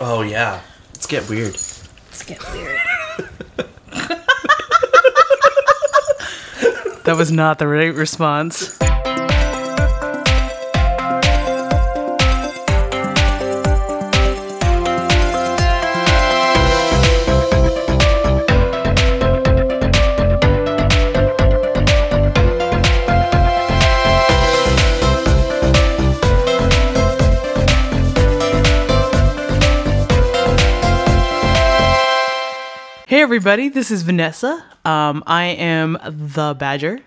Oh yeah. Let's get weird. Let's get weird. That was not the right response. Everybody, this is Vanessa. Um, I am the Badger.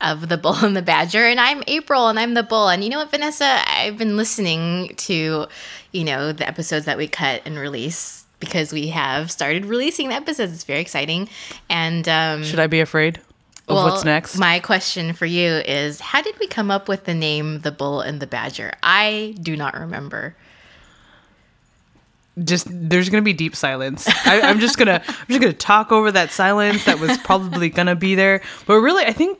of the Bull and the Badger, and I'm April, and I'm the Bull. And you know what, Vanessa? I've been listening to, you know, the episodes that we cut and release because we have started releasing the episodes. It's very exciting. And um, Should I be afraid of what's next? My question for you is: How did we come up with the name the Bull and the Badger? I do not remember. Just there's gonna be deep silence. I, I'm just gonna I'm just gonna talk over that silence that was probably gonna be there. But really, I think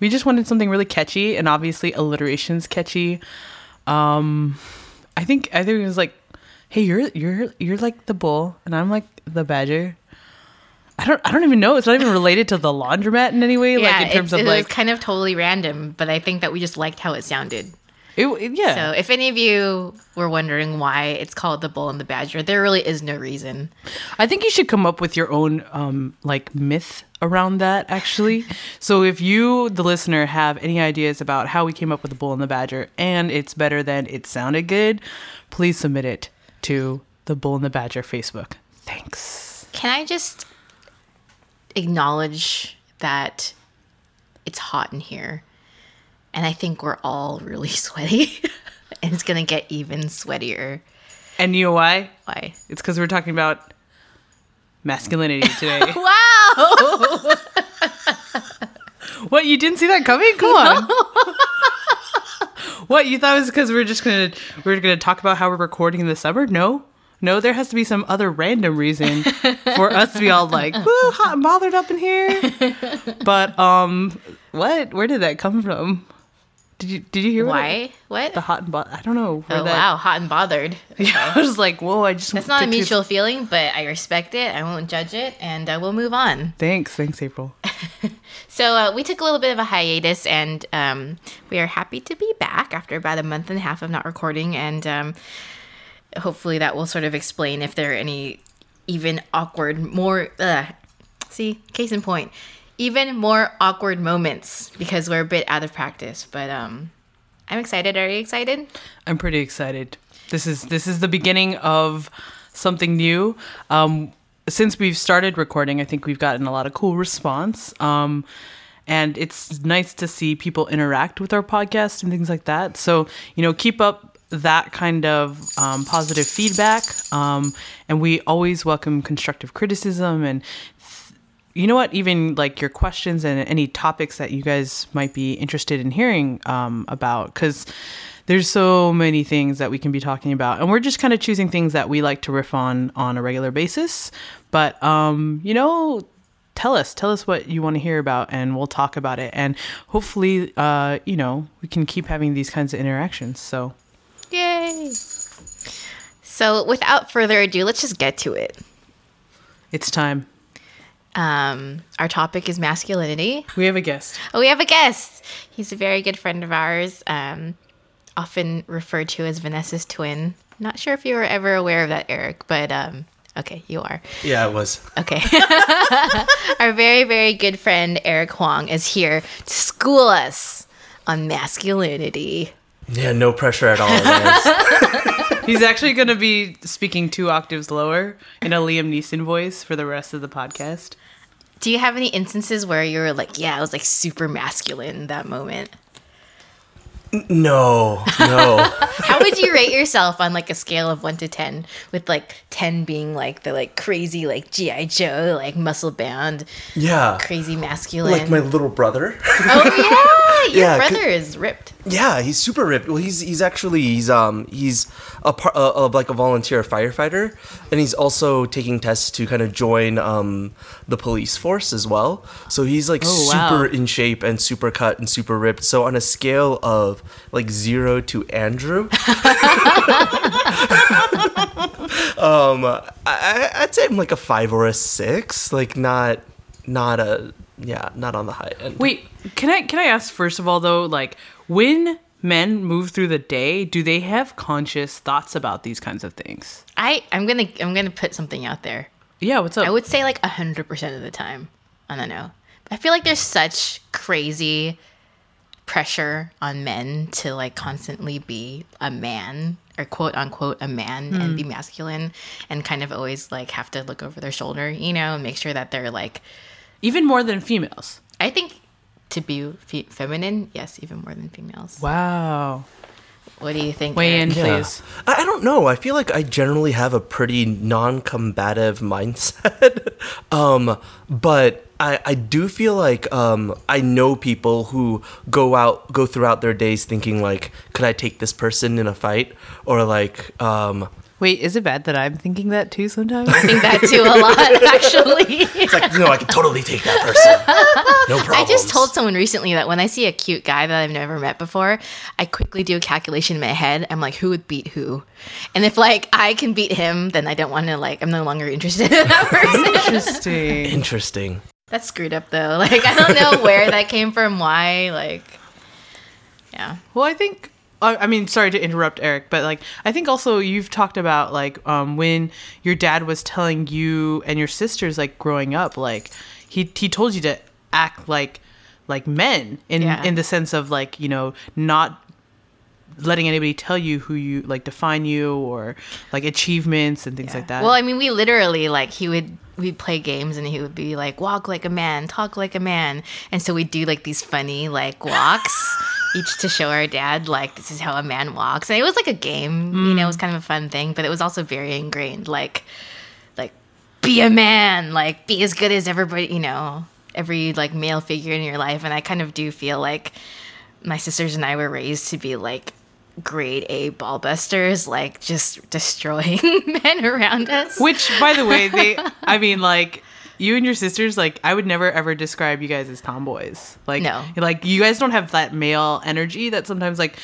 we just wanted something really catchy, and obviously alliteration's catchy. Um, I think I think it was like, hey, you're you're you're like the bull, and I'm like the badger. I don't I don't even know. It's not even related to the laundromat in any way. like in terms of it like was kind of totally random, but I think that we just liked how it sounded. It, yeah. So, if any of you were wondering why it's called the Bull and the Badger, there really is no reason. I think you should come up with your own um like myth around that actually. so if you the listener have any ideas about how we came up with the bull and the badger and it's better than it sounded good, please submit it to the bull and the badger Facebook. Thanks. Can I just acknowledge that it's hot in here? And I think we're all really sweaty. and it's going to get even sweatier. And you know why? Why? It's cuz we're talking about masculinity today. Wow! what, you didn't see that coming? Come on. what, you thought it was cuz we we're just going to we we're going to talk about how we're recording in the summer? No. No, there has to be some other random reason for us to be all like, woo, hot and bothered up in here. But um what? Where did that come from? Did you did you hear what Why? What? the hot and bothered? I don't know. Where oh, that, wow. Hot and bothered. I was like, whoa, I just That's not a mutual feeling, but I respect it. I won't judge it. And uh, we'll move on. Thanks, thanks, April. So uh, we took a little bit of a hiatus, and um, we are happy to be back after about a month and a half of not recording, and um, hopefully that will sort of explain if there are any even awkward, more. Uh, see, case in point, even more awkward moments because we're a bit out of practice. But um, I'm excited. Are you excited? I'm pretty excited. This is this is the beginning of something new. Um, since we've started recording, I think we've gotten a lot of cool response. Um, and it's nice to see people interact with our podcast and things like that. So you know, keep up that kind of um, positive feedback. Um, and we always welcome constructive criticism and you know what even like your questions and any topics that you guys might be interested in hearing um, about because there's so many things that we can be talking about and we're just kind of choosing things that we like to riff on on a regular basis but um, you know tell us tell us what you want to hear about and we'll talk about it and hopefully uh, you know we can keep having these kinds of interactions so Yay! So without further ado, let's just get to it. it's time Um, our topic is masculinity. we have a guest Oh, we have a guest. He's a very good friend of ours, um, often referred to as Vanessa's twin. Not sure if you were ever aware of that, Eric, but um, okay, you are. Yeah, it was. Okay. Our very, very good friend Eric Huang is here to school us on masculinity. Yeah, no pressure at all. He's actually going to be speaking two octaves lower in a Liam Neeson voice for the rest of the podcast. Do you have any instances where you were like, yeah, I was like super masculine in that moment? No, no. How would you rate yourself on like a scale of one to ten? With like ten being like the like crazy like GI Joe like muscle bound Yeah. crazy masculine. Like my little brother. oh yeah, your Yeah, brother is ripped. Yeah, he's super ripped. Well, he's he's actually he's um he's a part uh, of like a volunteer firefighter, and he's also taking tests to kind of join um the police force as well. So he's like Oh, wow. super in shape and super cut and super ripped. So on a scale of like zero to Andrew, um, I, I- I'd say I'm like a five or a six. Like not, not a yeah, not on the high end. Wait, can I can I ask first of all though, like when men move through the day, do they have conscious thoughts about these kinds of things? I I'm gonna I'm gonna put something out there. Yeah, what's up? I would say like hundred percent of the time. I don't know. I feel like there's such crazy pressure on men to like constantly be a man or quote unquote a man and be masculine and kind of always like have to look over their shoulder, you know, and make sure that they're like Even more than females. I think to be fe- feminine, yes, even more than females. Wow. What do you think? Weigh in, Yeah. please. I, I don't know. I feel like I generally have a pretty non-combative mindset, um, but I, I do feel like um, I know people who go out go throughout their days thinking like, could I take this person in a fight, or like, um, Wait, is it bad that I'm thinking that too sometimes? I think that too a lot, actually. it's like, no, I can totally take that person. No problem. I just told someone recently that when I see a cute guy that I've never met before, I quickly do a calculation in my head. I'm like, who would beat who? And if like I can beat him, then I don't want to like. I'm no longer interested in that person. Interesting. Interesting. That's screwed up though. Like I don't know where that came from. Why? Like, yeah. Well, I think. I mean, sorry to interrupt, Eric, but like, I think also you've talked about like um, when your dad was telling you and your sisters like growing up, like he he told you to act like like men in Yeah. in the sense of like you know not letting anybody tell you who you like define you or like achievements and things like that. Well, I mean, we literally like he would we'd play games and he would be like, walk like a man, talk like a man, and so we'd do like these funny like walks. Each to show our dad, like, this is how a man walks. And it was like a game, you know, it was mm. kind of a fun thing, but it was also very ingrained. Like, like, be a man, like, be as good as everybody, you know, every like male figure in your life. And I kind of do feel like my sisters and I were raised to be like grade A ballbusters, like just destroying men around us. Which, by the way, they, I mean, like, you and your sisters, like, I would never ever describe you guys as tomboys. Like, No. like, you guys don't have that male energy that sometimes, like,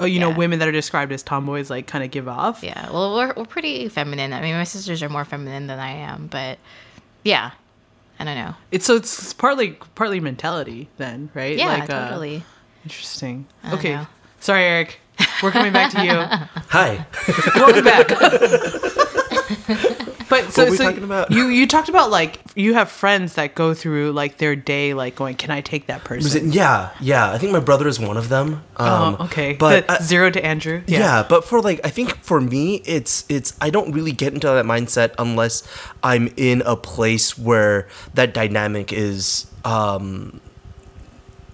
uh, you know, women that are described as tomboys, like, kind of give off. Yeah, well, we're, we're pretty feminine. I mean, my sisters are more feminine than I am, but yeah, I don't know. It's so it's partly partly mentality then, right? Yeah, like, uh, totally. interesting. don't Okay, know. sorry, Eric. We're coming back to you. Hi. Welcome back. but so, What were we so talking about? you you talked about like you have friends that go through like their day like going, can I take that person? Was it? Yeah, yeah. I think my brother is one of them. Um, oh, okay. But The I- zero to Andrew. yeah. but for like I think for me it's it's I don't really get into that mindset unless I'm in a place where that dynamic is um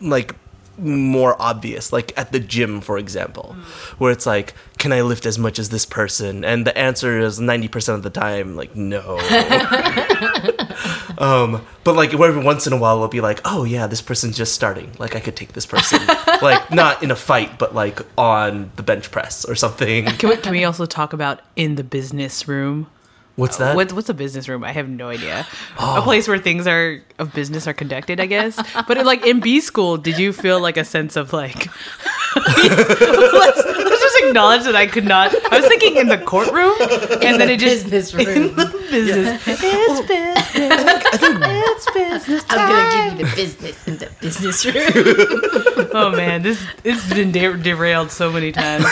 like more obvious like at the gym for example where it's like can I lift as much as this person? And the answer is 90% of the time like no. Um but like every once in a while it'll be like oh yeah this person's just starting. Like I could take this person. Like not in a fight but like on the bench press or something. Can we, can we also talk about in the business room? What's oh, that What, what's a business room? I have no idea. A place where things are of business are conducted, I guess. But like in B school, did you feel like a sense of like? let's, let's just acknowledge that I could not. I was thinking in the courtroom, and then it just business in room. the business. It's business. It's business. I'm gonna give you the business in the business room. Oh man, this it's been de- derailed so many times.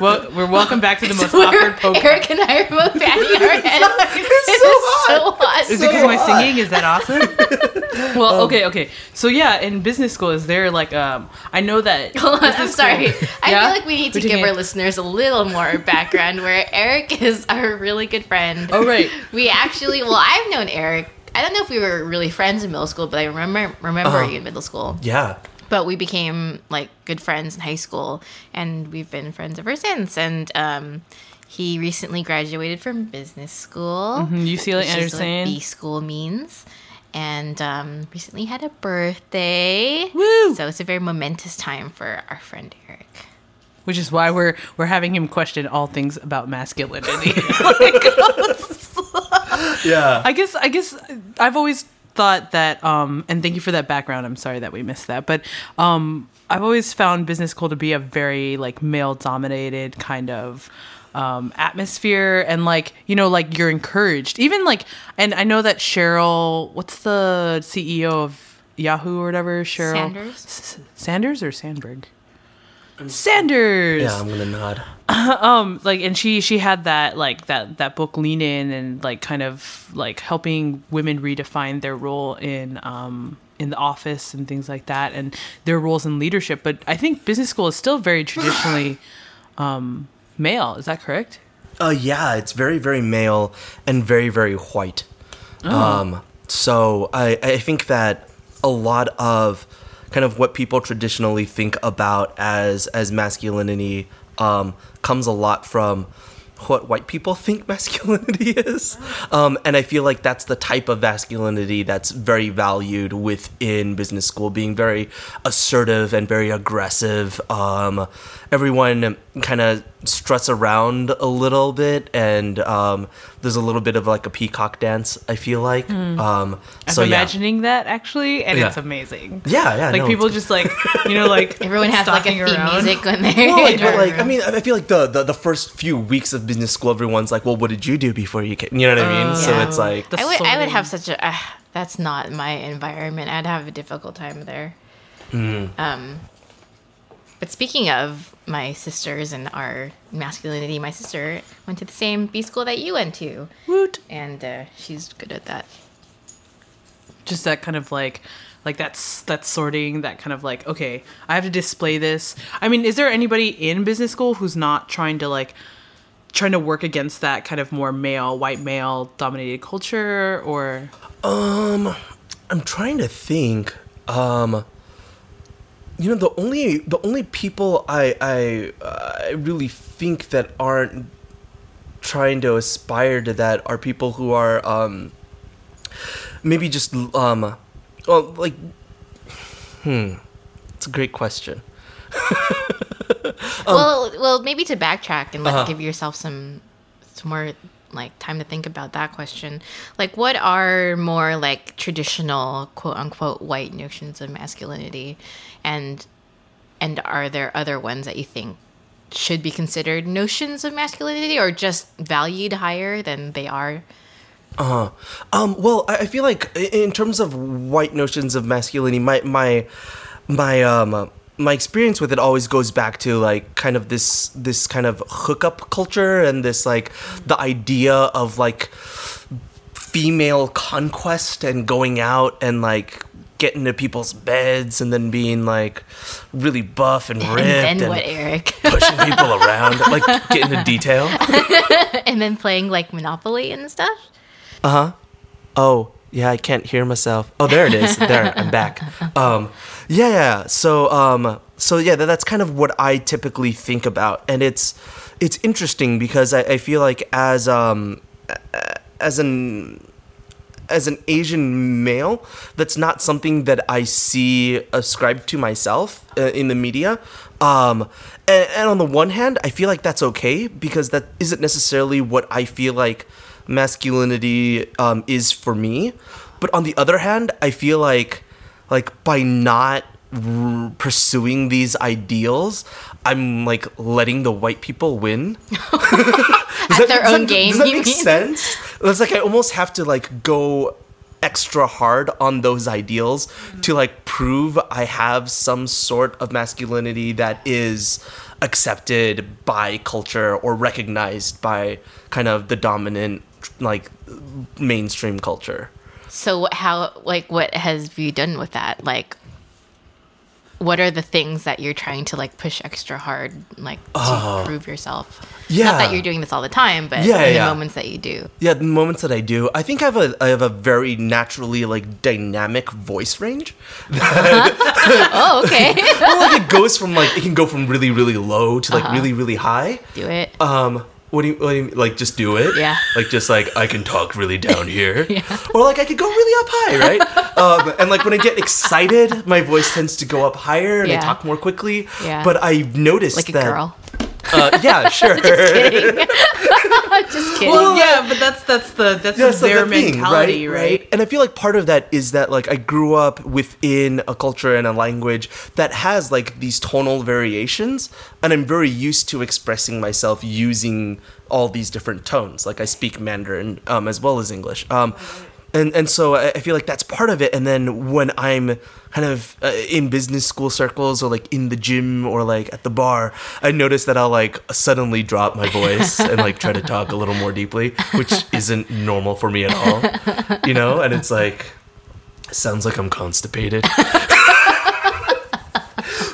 Well, we're welcome back to the most awkward poke. Eric and I are both patting our heads. it's so hot. Is it because my singing? Is that awesome? well, okay, okay. So yeah, in business school, is there like um? I know that. Hold on, I'm sorry. school- I Yeah? feel like we need to We're give our it- listeners a little more background where Eric is our really good friend. Oh right. We actually, well, I've known Eric. I don't know if we were really friends in middle school, but I remember remember Uh-huh. you in middle school. yeah But we became like good friends in high school, and we've been friends ever since. And um, he recently graduated from business school, Mhm, UCLA which is what Anderson. B school means. And um, recently had a birthday. Woo! So it's a very momentous time for our friend Eric. Which is why we're we're having him question all things about masculinity. yeah I guess I guess I've always thought that um and thank you for that background. I'm sorry that we missed that. But um I've always found business school to be a very like male dominated kind of um, atmosphere and like you know like you're encouraged even like and i know that sheryl what's the ceo of yahoo or whatever sheryl Sanders? S- sanders or sandberg sanders. Yeah, I'm gonna nod. um like and she she had that like that that book lean in and like kind of like helping women redefine their role in um in the office and things like that and their roles in leadership. But i think business school is still very traditionally um male. Is that correct? Uh, yeah, it's very, very male and very, very white. Um, so I, I think that a lot of kind of what people traditionally think about as as masculinity um, comes a lot from what white people think masculinity is. Um, and I feel like that's the type of masculinity that's very valued within business school, being very assertive and very aggressive. Um, everyone kind of struts around a little bit, and um, there's a little bit of like a peacock dance, I feel like. Um, i'm so, yeah. imagining that actually and Yeah. it's amazing Yeah, yeah. like no, people just like you know like Everyone has like a stalking theme around. music when they're Well, like, but like, I mean, I feel like the, the the first few weeks of business school, everyone's like, "Well, what did you do before you came?" You know what I mean? so Yeah. it's like, I would, I would have such a. Uh, that's not my environment. I'd have a difficult time there. Hmm. Um, but speaking of my sisters and our masculinity, my sister went to the same B school that you went to, Woot. and uh, she's good at that. just that kind of like like that's that sorting that kind of like okay i have to display this i mean is there anybody in business school who's not trying to like trying to work against that kind of more male white male dominated culture or um, I'm trying to think. Um, you know, the only the only people I I I really think that aren't trying to aspire to that are people who are um maybe just um well like hmm it's a great question well, well, maybe to backtrack and like Um, Uh-huh. give yourself some, some more like time to think about that question. Like, what are more like traditional quote unquote white notions of masculinity, and and are there other ones that you think should be considered notions of masculinity or just valued higher than they are? Uh-huh. Um, well, I, I feel like in terms of white notions of masculinity, my my my um my experience with it always goes back to like kind of this this kind of hookup culture and this like the idea of like female conquest and going out and like getting into people's beds and then being like really buff and ripped and then and what, Eric? pushing people around like get into detail and then playing like Monopoly and stuff. Uh huh. Oh, yeah, I can't hear myself. Oh, there it is. There, I'm back. Um, yeah, yeah. So, um, so yeah, that, that's kind of what I typically think about, and it's it's interesting because I, I feel like as um as an as an Asian male, that's not something that I see ascribed to myself uh, in the media. Um, and, and on the one hand, I feel like that's okay because that isn't necessarily what I feel like masculinity um, is for me. But on the other hand, I feel like like by not r- pursuing these ideals, I'm like letting the white people win. At their own that- game, Does that make mean? sense? It's like I almost have to like go extra hard on those ideals mm-hmm. to like prove I have some sort of masculinity that is accepted by culture or recognized by kind of the dominant like mainstream culture. So how like what has you done with that? Like what are the things that you're trying to like push extra hard like to prove yourself? yeah Not that you're doing this all the time, but Yeah, in yeah. the moments that you do. Yeah, the moments that I do, I think I have a I have a very naturally like dynamic voice range. Oh, okay. well, like it goes from like it can go from really really low to like really really high. do it. Um, what do you, what do you like? Just do it? Yeah. Like just like I can talk really down here, or like I could go really up high, right? um, and like when I get excited, my voice tends to go up higher and I talk more quickly. Yeah. But I've noticed like a that. girl. Uh, yeah, sure. Kidding. Just kidding. Well, yeah, but that's that's the that's, That's like their the thing, mentality, right? And I feel like part of that is that like I grew up within a culture and a language that has like these tonal variations, and I'm very used to expressing myself using all these different tones. Like I speak Mandarin um, as well as English. Um, and and so I I feel like that's part of it. And then when I'm kind of uh, in business school circles or like in the gym or like at the bar, I notice that I'll like suddenly drop my voice and like try to talk a little more deeply, which isn't normal for me at all. You know, and it's like sounds like I'm constipated.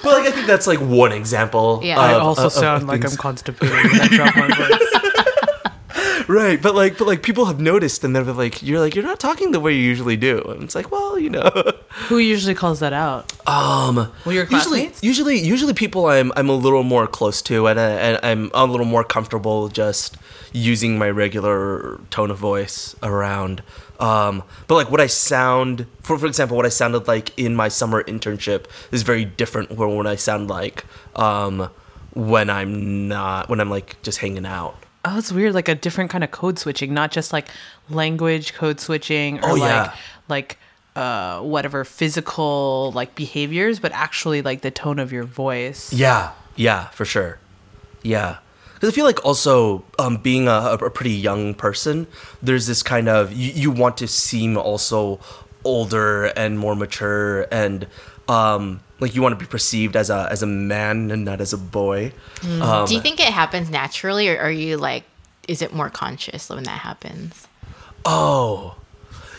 But like I think that's like one example. Yeah. I also of- of sound like things. I'm constipated when I drop my voice. Right but like but like people have noticed and they're like you're like you're not talking the way you usually do and it's like well you know Who usually calls that out? um Well, your usually classmates? usually usually people i'm i'm a little more close to and, I, and i'm a little more comfortable just using my regular tone of voice around um but like what i sound for for example what i sounded like in my summer internship is very different from what i sound like um when i'm not when i'm like just hanging out Oh, it's weird. Like a different kind of code switching, not just like language code switching or Oh, like yeah. like uh whatever physical like behaviors, but actually like the tone of your voice. Yeah, yeah, for sure. Yeah. Because I feel like also um, being a, a pretty young person, there's this kind of, you, you want to seem also older and more mature and um, like you want to be perceived as a, as a man and not as a boy. Um, Do you think it happens naturally, or are you like, is it more conscious when that happens? Oh,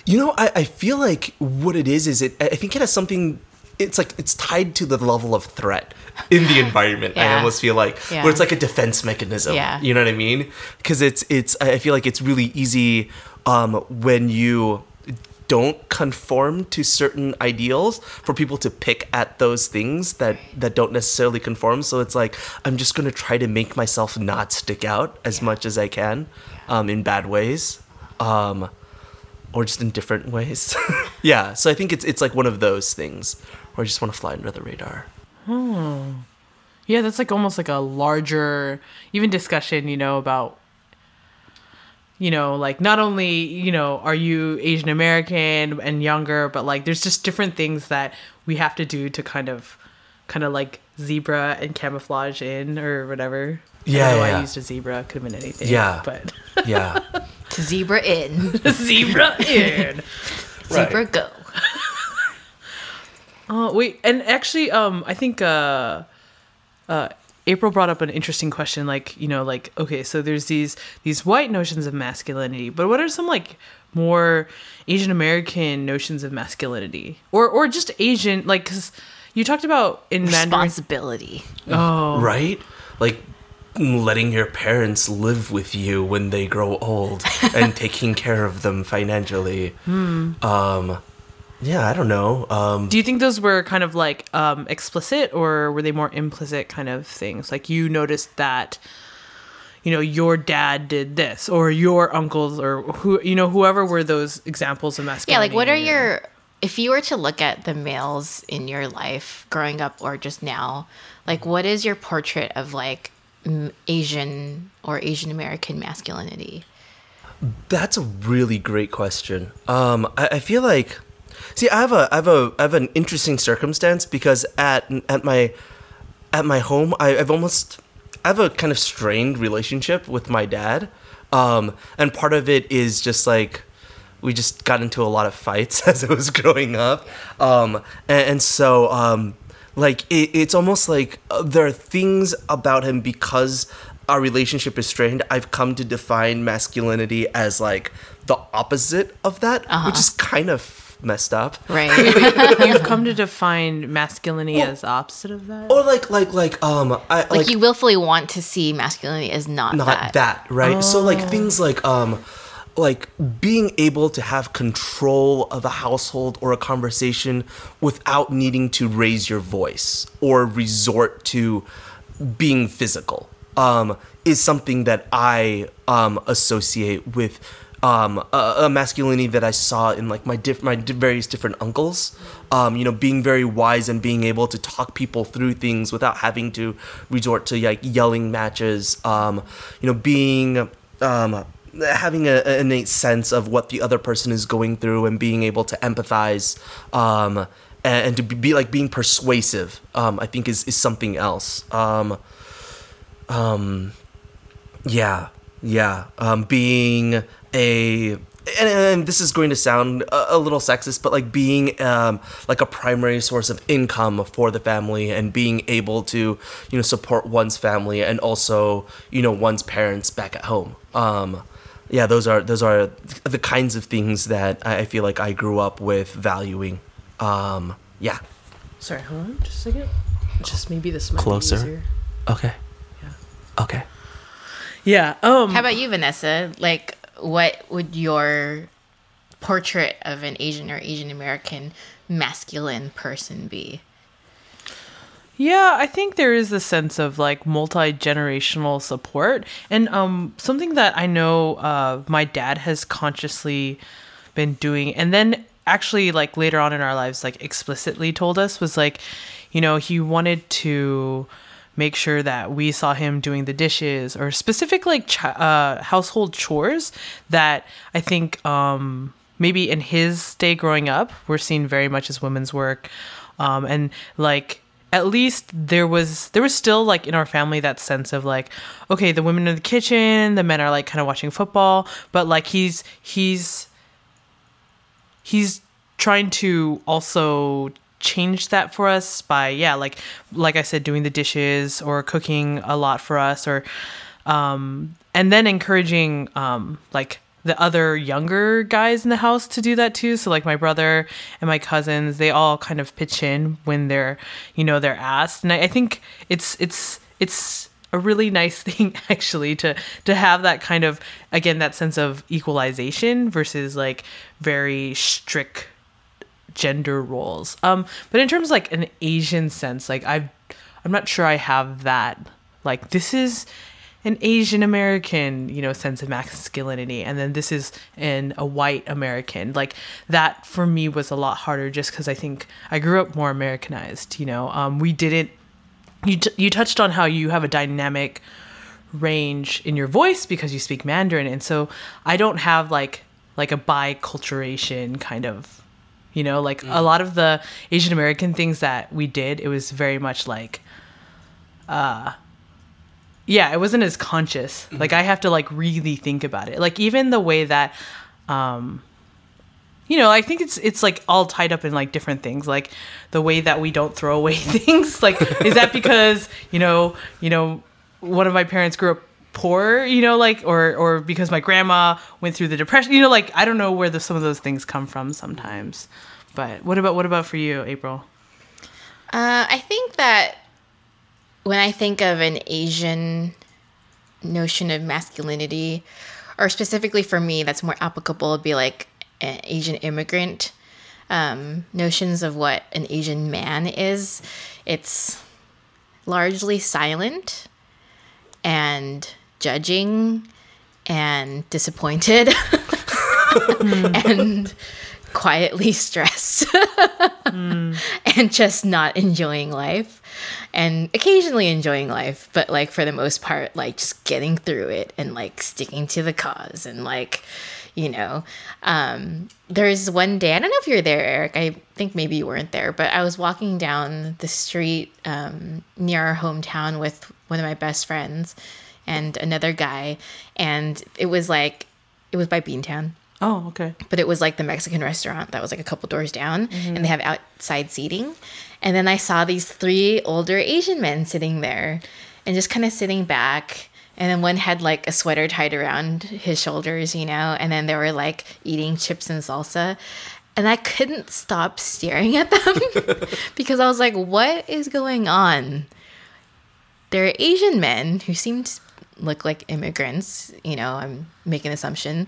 you know, I, I feel like what it is is it. I think it has something. It's like it's tied to the level of threat in the environment. I almost feel like Yeah. where it's like a defense mechanism. Yeah. you know what I mean? Because it's it's. I feel like it's really easy um, when you don't conform to certain ideals for people to pick at those things that that don't necessarily conform. So it's like i'm just going to try to make myself not stick out as much as i can um, in bad ways um, or just in different ways. Yeah so i think it's it's like one of those things where i just want to fly under the radar. Yeah, that's like almost like a larger even discussion, you know, about you know, like not only, you know, are you Asian American and younger, but like there's just different things that we have to do to kind of kind of like zebra and camouflage in or whatever. Yeah, I, know yeah. I used a zebra, could have been anything. Yeah. But yeah To zebra in, zebra in. zebra go. Oh wait, and actually, um, I think uh, uh, April brought up an interesting question. Like, you know, like okay, so there's these these white notions of masculinity, but what are some like more Asian American notions of masculinity, or or just Asian? Like, because you talked about in Mandarin. Responsibility. Oh, right like letting your parents live with you when they grow old and taking care of them financially um yeah i don't know um Do you think those were kind of like um, explicit, or were they more implicit kind of things? Like you noticed that, you know, your dad did this, or your uncles, or who, you know, whoever were those examples of masculinity. Yeah, like what are your if you were to look at the males in your life growing up or just now, like what is your portrait of like Asian or Asian American masculinity? That's a really great question. Um, I, I feel like, see, I have a, I have a, I have an interesting circumstance because at at my, at my home, I, I've almost, I have a kind of strained relationship with my dad, um, and part of it is just like, we just got into a lot of fights as I was growing up, um, and, and so um, like it, it's almost like uh, there are things about him because our relationship is strained. I've come to define masculinity as like the opposite of that, which is kind of messed up. Right. You've come to define masculinity as the opposite of that. Or like like like um I like, you willfully want to see masculinity as not, not that. that, right so like things like um like being able to have control of a household or a conversation without needing to raise your voice or resort to being physical um is something that i um associate with um, a, a masculinity that I saw in like my diff- my various different uncles, um, you know, being very wise and being able to talk people through things without having to resort to like yelling matches, um, you know, being um, having a, an innate sense of what the other person is going through and being able to empathize um, and, and to be, like being persuasive um, i think is, is something else. Yeah yeah. Being a and, and this is going to sound a, a little sexist but like being um, like a primary source of income for the family and being able to you know support one's family and also you know one's parents back at home um, yeah those are those are the kinds of things that i I feel like i grew up with valuing um, yeah Sorry, hold on just a second. Just maybe this might Closer. be easier. okay Yeah. okay Yeah. Um. How about you, Vanessa? Like, what would your portrait of an Asian or Asian American masculine person be? Yeah, I think there is a sense of like multi generational support, and um, something that I know uh, my dad has consciously been doing, and then actually like later on in our lives, like explicitly told us was like, you know, he wanted to make sure that we saw him doing the dishes or specific like ch- uh, household chores that I think um, maybe in his day growing up were seen very much as women's work, um, and like at least there was there was still like in our family that sense of like okay the women in the kitchen the men are like kind of watching football but like he's he's he's trying to also change that for us by yeah like like i said doing the dishes or cooking a lot for us or um and then encouraging um like the other younger guys in the house to do that too. So like my brother and my cousins they all kind of pitch in when they're you know they're asked. And i, I think it's it's it's a really nice thing actually to to have that kind of again that sense of equalization versus like very strict gender roles. Um, but in terms of like an Asian sense, like I, I'm not sure I have that. Like this is an Asian American, you know, sense of masculinity, and then this is in a white American. Like that for me was a lot harder, just because I think I grew up more Americanized. You know, um, we didn't. You t- you touched on how you have a dynamic range in your voice because you speak Mandarin, and so I don't have like like a biculturation kind of you know like a lot of the asian american things that we did it was very much like uh yeah it wasn't as conscious. Like i have to like really think about it. Like even the way that um you know i think it's it's like all tied up in like different things. Like the way that we don't throw away things. Like is that because you know you know one of my parents grew up poor you know like or or because my grandma went through the depression you know like i don't know where the, some of those things come from sometimes but what about what about for you april Uh, I think that when I think of an Asian notion of masculinity, or specifically for me, that's more applicable, would be like an Asian immigrant um, notions of what an Asian man is. It's largely silent and judging and disappointed and quietly stressed and just not enjoying life and occasionally enjoying life but like for the most part like just getting through it and like sticking to the cause and like you know um there's one day i don't know if you're there eric i think maybe you weren't there but i was walking down the street um, near our hometown with one of my best friends and another guy and it was like it was by beantown oh okay but it was like the Mexican restaurant that was like a couple doors down, and they mm-hmm. have outside seating. And then I saw these three older Asian men sitting there and just kind of sitting back. And then one had like a sweater tied around his shoulders, you know, and then they were like eating chips and salsa. And I couldn't stop staring at them because I was like, what is going on? They're Asian men who seem to look like immigrants, you know, I'm making an assumption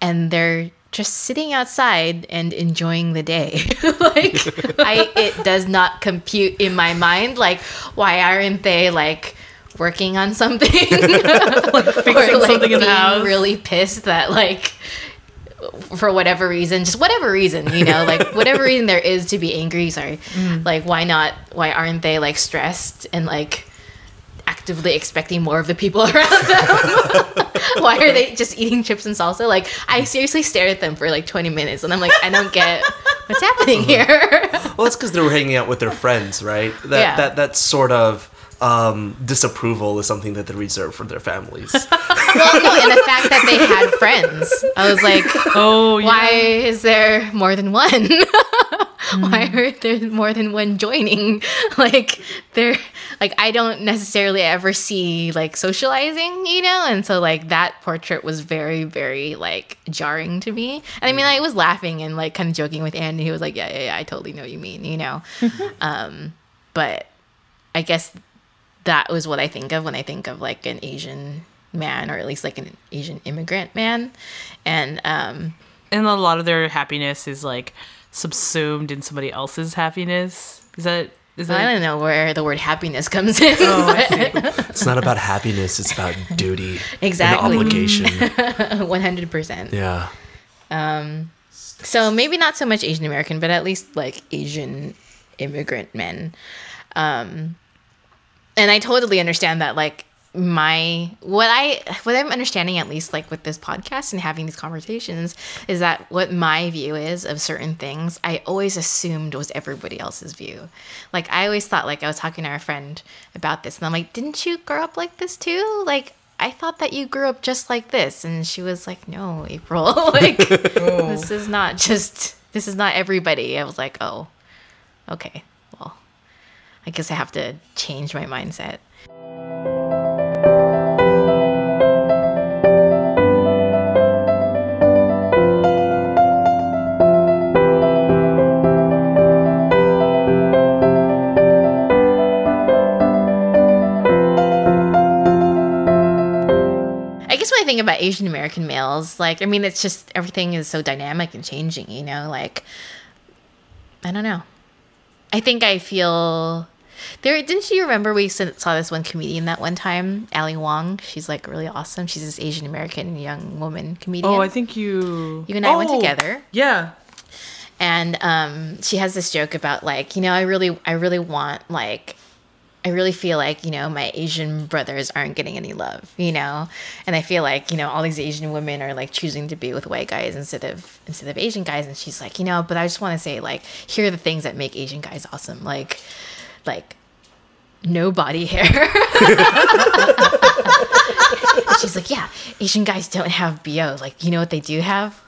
and they're just sitting outside and enjoying the day. like I it does not compute in my mind like why aren't they like working on something like fixing something in the house. really pissed that like for whatever reason just whatever reason you know like whatever reason there is to be angry sorry mm. like why not why aren't they like stressed and like actively expecting more of the people around them Why are they just eating chips and salsa? Like, I seriously stared at them for like 20 minutes, and I'm like, I don't get what's happening uh-huh. here. Well, that's because they were hanging out with their friends, right? That Yeah. that that sort of um, disapproval is something that they reserve for their families. well, no, and the fact that they had friends, I was like, Oh, why is there more than one? why are there more than one joining? Like they're like I don't necessarily ever see like socializing, you know, and so like that portrait was very very like jarring to me. And I mean, I was laughing and like kind of joking with Andy. He was like, "Yeah, yeah, yeah, I totally know what you mean," you know. um, but I guess that was what I think of when I think of like an Asian man, or at least like an Asian immigrant man, and um, and a lot of their happiness is like subsumed in somebody else's happiness. Is that is that I don't know where the word happiness comes in. Oh, I it's not about happiness; it's about duty Exactly. and obligation. One hundred percent. Yeah. Um So maybe not so much Asian American, but at least like Asian immigrant men. Um, and I totally understand that. Like my what I what I'm understanding at least like with this podcast and having these conversations is that what my view is of certain things I always assumed was everybody else's view. Like I always thought like I was talking to our friend about this and I'm like, didn't you grow up like this too? Like I thought that you grew up just like this and she was like, no, April. like oh. this is not just this is not everybody. I was like, oh, okay. I guess I have to change my mindset. I guess when I think about Asian American males, like, I mean, it's just everything is so dynamic and changing, you know? Like, I don't know. I think I feel. There, didn't you remember we saw this one comedian that one time, Ali Wong? She's like really awesome. She's this Asian American young woman comedian. Oh, I think you. You and I went Oh, together. Yeah. and um, she has this joke about like you know i really i really want like i really feel like you know my asian brothers aren't getting any love you know and i feel like you know all these asian women are like choosing to be with white guys instead of instead of asian guys and she's like you know but i just want to say like here are the things that make asian guys awesome like like no body hair she's like yeah asian guys don't have bo like you know what they do have?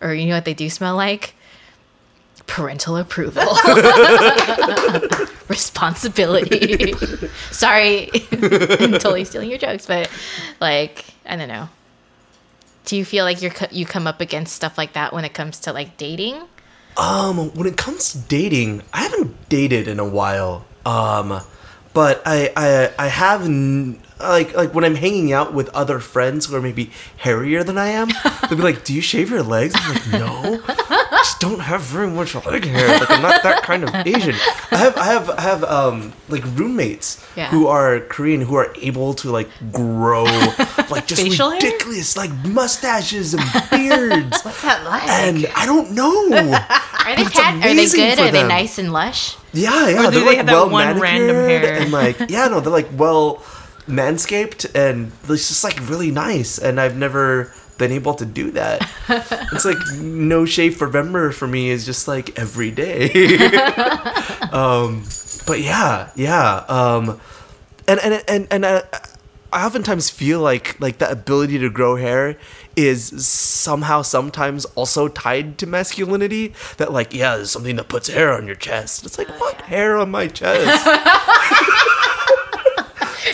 Or you know what they do smell like? Parental approval. Responsibility. Sorry. I'm totally stealing your jokes but like i don't know. Do you feel like you're co- you come up against stuff like that when it comes to like dating? Um, when it comes to dating, I haven't dated in a while. Um, but I I I have n- like like when I'm hanging out with other friends who are maybe hairier than I am, they'll be like, "Do you shave your legs?" I'm like, "No, I just don't have very much leg hair. Like I'm not that kind of Asian." I have I have I have um like roommates Yeah. who are Korean who are able to like grow like just Facial hair? ridiculous like mustaches and beards. what's that like And I don't know. are they tat- are they good are they them. nice and lush Yeah, yeah, Or they're they like well manicured and like yeah, no, they're like well manscaped and it's just like really nice. And I've never been able to do that. it's like no shave for November for me is just like every day. um, but yeah, yeah. Um, and and and and I, I oftentimes feel like like the ability to grow hair is somehow sometimes also tied to masculinity. That like yeah, there's something that puts hair on your chest. It's like what hair on my chest?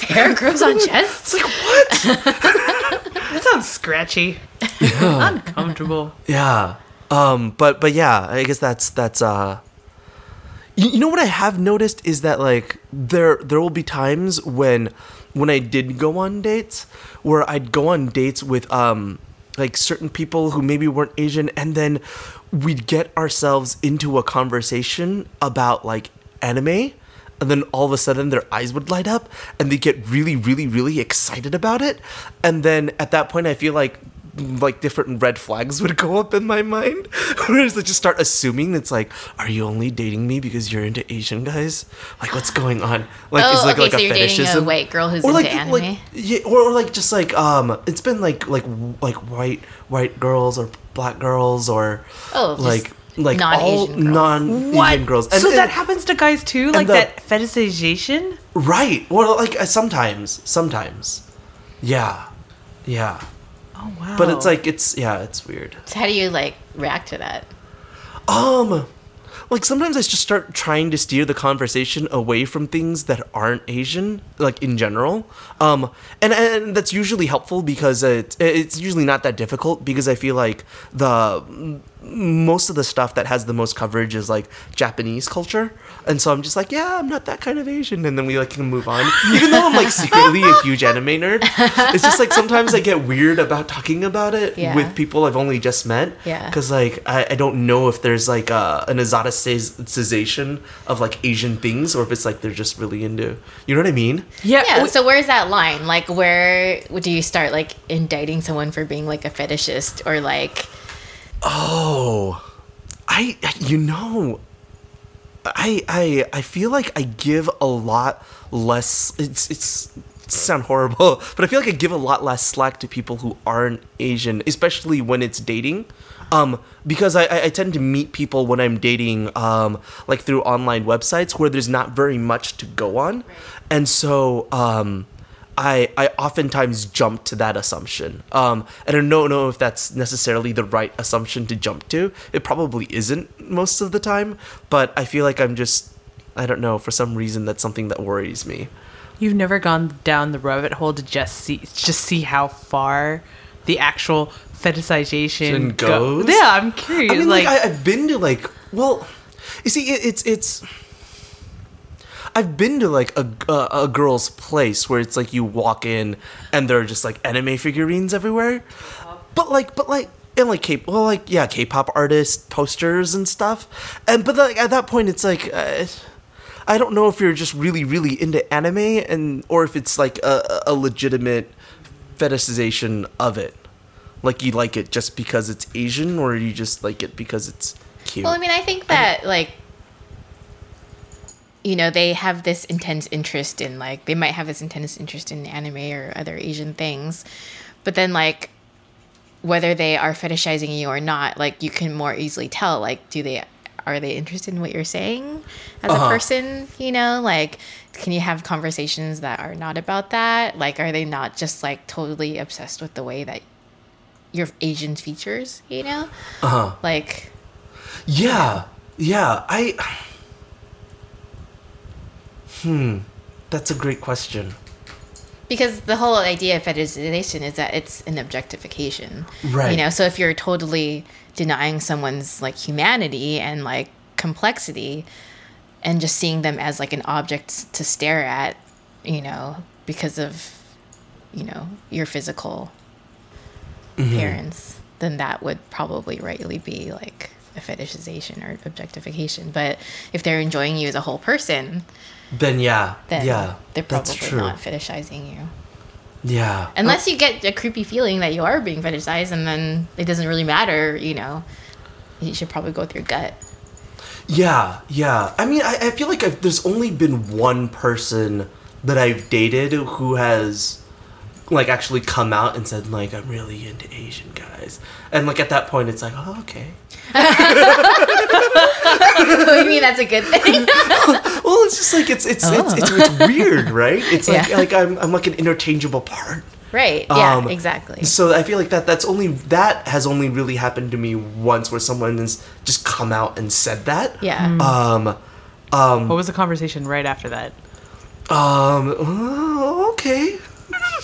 hair grows on chests It's like what? That sounds scratchy. Uncomfortable. Yeah. Um. But but yeah, I guess that's that's uh. You, you know what I have noticed is that like there there will be times when when I did go on dates where I'd go on dates with um like certain people who maybe weren't Asian and then we'd get ourselves into a conversation about like anime and then all of a sudden their eyes would light up and they get really really really excited about it. And then at that point I feel like like different red flags would go up in my mind. Whereas I just start assuming it's like, are you only dating me because you're into Asian guys? Like, what's going on? Like, oh, is like okay, like so a you're dating a white girl who's or into like, anime. like yeah, or, or like just like um, it's been like like like white white girls or black girls or Oh, just like like all non-Asian girls. non-Asian girls. so And- that happens to guys too, like the- that fetishization. Right. Well, like uh, sometimes, sometimes, yeah, yeah. Oh wow! But it's like it's yeah, it's weird. So how do you like react to that? Um, like sometimes I just start trying to steer the conversation away from things that aren't Asian, like in general. Um, and and that's usually helpful because it it's usually not that difficult because I feel like the most of the stuff that has the most coverage is like Japanese culture, and so I'm just like, yeah, I'm not that kind of Asian, and then we like can move on. Even though I'm like secretly a huge anime nerd, it's just like sometimes I get weird about talking about it Yeah. with people I've only just met. Yeah. Because like I, I don't know if there's like a, an exoticization of like Asian things or if it's like they're just really into. You know what I mean? yeah. Yeah. So where's that line? Like, where do you start like indicting someone for being like a fetishist or like? Oh, I you know, I I I feel like I give a lot less. It's it's sound horrible, but I feel like I give a lot less slack to people who aren't Asian, especially when it's dating. Um, because I, I I tend to meet people when I'm dating, um, like through online websites where there's not very much to go on, and so um, I I oftentimes jump to that assumption. Um, and I don't know if that's necessarily the right assumption to jump to. It probably isn't most of the time, but I feel like I'm just I don't know for some reason that's something that worries me. You've never gone down the rabbit hole to just see just see how far the actual fetishization goes? Yeah, I'm curious. I mean, like, like, I, I've been to like, well, you see, it, it's it's. I've been to like a, a a girl's place where it's like you walk in and there are just like anime figurines everywhere, but like but like and like K well like yeah K-pop artist posters and stuff, and but like at that point it's like. Uh, I don't know if you're just really, really into anime, and or if it's like a, a legitimate fetishization of it. Like you like it just because it's Asian, or you just like it because it's cute. Well, I mean, I think that like, you know, they have this intense interest in like they might have this intense interest in anime or other Asian things, but then like whether they are fetishizing you or not, like you can more easily tell. Like, do they are they interested in what you're saying as Uh-huh. a person? You know, like can you have conversations that are not about that? Like, are they not just like totally obsessed with the way that your Asian features? You know, uh huh. like. Yeah, yeah. I. Hmm, that's a great question. because the whole idea of fetishization is that it's an objectification Right. you know so if you're totally denying someone's like humanity and like complexity and just seeing them as like an object to stare at you know because of you know your physical Mm-hmm. appearance then that would probably rightly be like a fetishization or objectification but if they're enjoying you as a whole person Then yeah, then yeah, they're that's probably true. not fetishizing you Yeah, Unless oh. you get a creepy feeling that you are being fetishized, and then it doesn't really matter, you know. You should probably go with your gut. Yeah, yeah. I mean, I, I feel like I've, there's only been one person that I've dated who has like actually come out and said like I'm really into Asian guys, and like at that point it's like oh okay. you mean that's a good thing? Well, it's just like it's it's it's, it's, it's weird, right? It's like Oh. Yeah. like I'm I'm like an interchangeable part. right. Yeah. Um, exactly. So I feel like that that's only that has only really happened to me once, where someone has just come out and said that. Yeah. Um. Um. what was the conversation right after that? Um. oh, okay.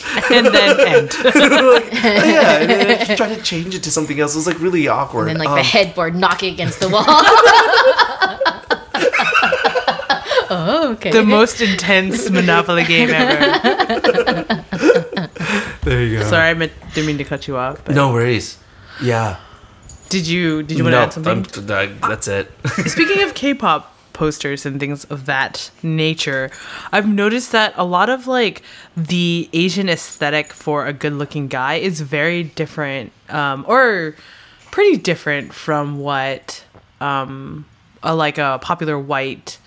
And then end. yeah, and then I just tried to change it to something else. It was like really awkward. and then like Um, the headboard knocking against the wall. oh, okay. the most intense Monopoly game ever. There you go. Sorry, I meant, didn't mean to cut you off. But No worries. Yeah. Did you Did you want to add something? I'm- that- that's it. Speaking of K-pop posters and things of that nature, I've noticed that a lot of like the Asian aesthetic for a good looking guy is very different, um, or pretty different from what um, a, like a popular white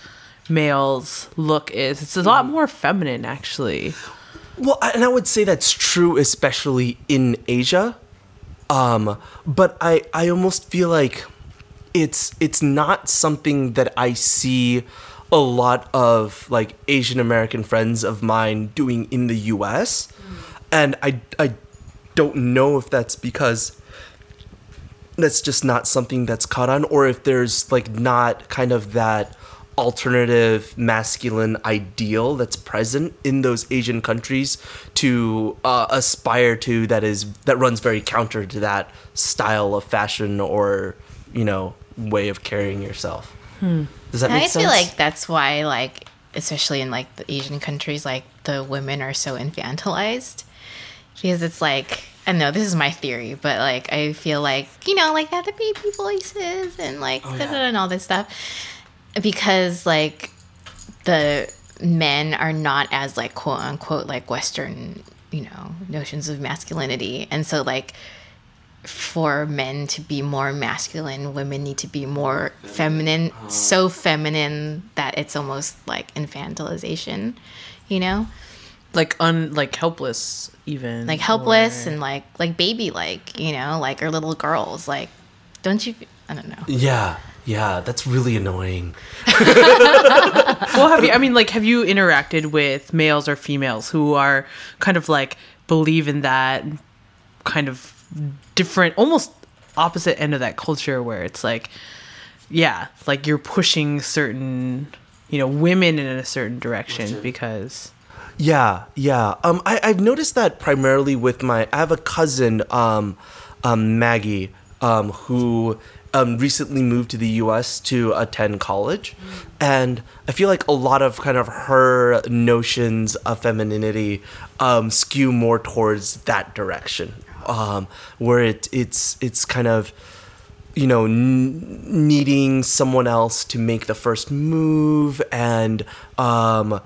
male's look is. It's a lot more feminine, actually. Well, and I would say that's true, especially in Asia. Um, but I, I almost feel like it's it's not something that I see a lot of like Asian American friends of mine doing in the U.S. And I I don't know if that's because that's just not something that's caught on or if there's like not kind of that alternative masculine ideal that's present in those asian countries to uh, aspire to that is that runs very counter to that style of fashion or you know way of carrying yourself. Hmm. Does that And make I sense? I feel like that's why, like, especially in like the Asian countries, like the women are so infantilized. Because it's like I know this is my theory, but like I feel like you know, like they have the baby voices and like Oh, da, da, da, and all this stuff. Because like the men are not as like quote unquote like Western, you know, notions of masculinity, and so like for men to be more masculine, women need to be more feminine, so feminine that it's almost like infantilization, you know? Like un like helpless even. Like helpless or- and like like baby like, you know, like or little girls. Like don't you I don't know. yeah yeah that's really annoying well, have you? I mean, like, have you interacted with males or females who are kind of like believe in that kind of different, almost opposite end of that culture where it's like, yeah, like you're pushing certain, you know, women in a certain direction because. Yeah, yeah. Um, I, I've noticed that primarily with my. I have a cousin, um, um, Maggie, um, who um, recently moved to the U.S. to attend college, and I feel like a lot of kind of her notions of femininity um, skew more towards that direction, um, where it it's it's kind of you know n- needing someone else to make the first move and um,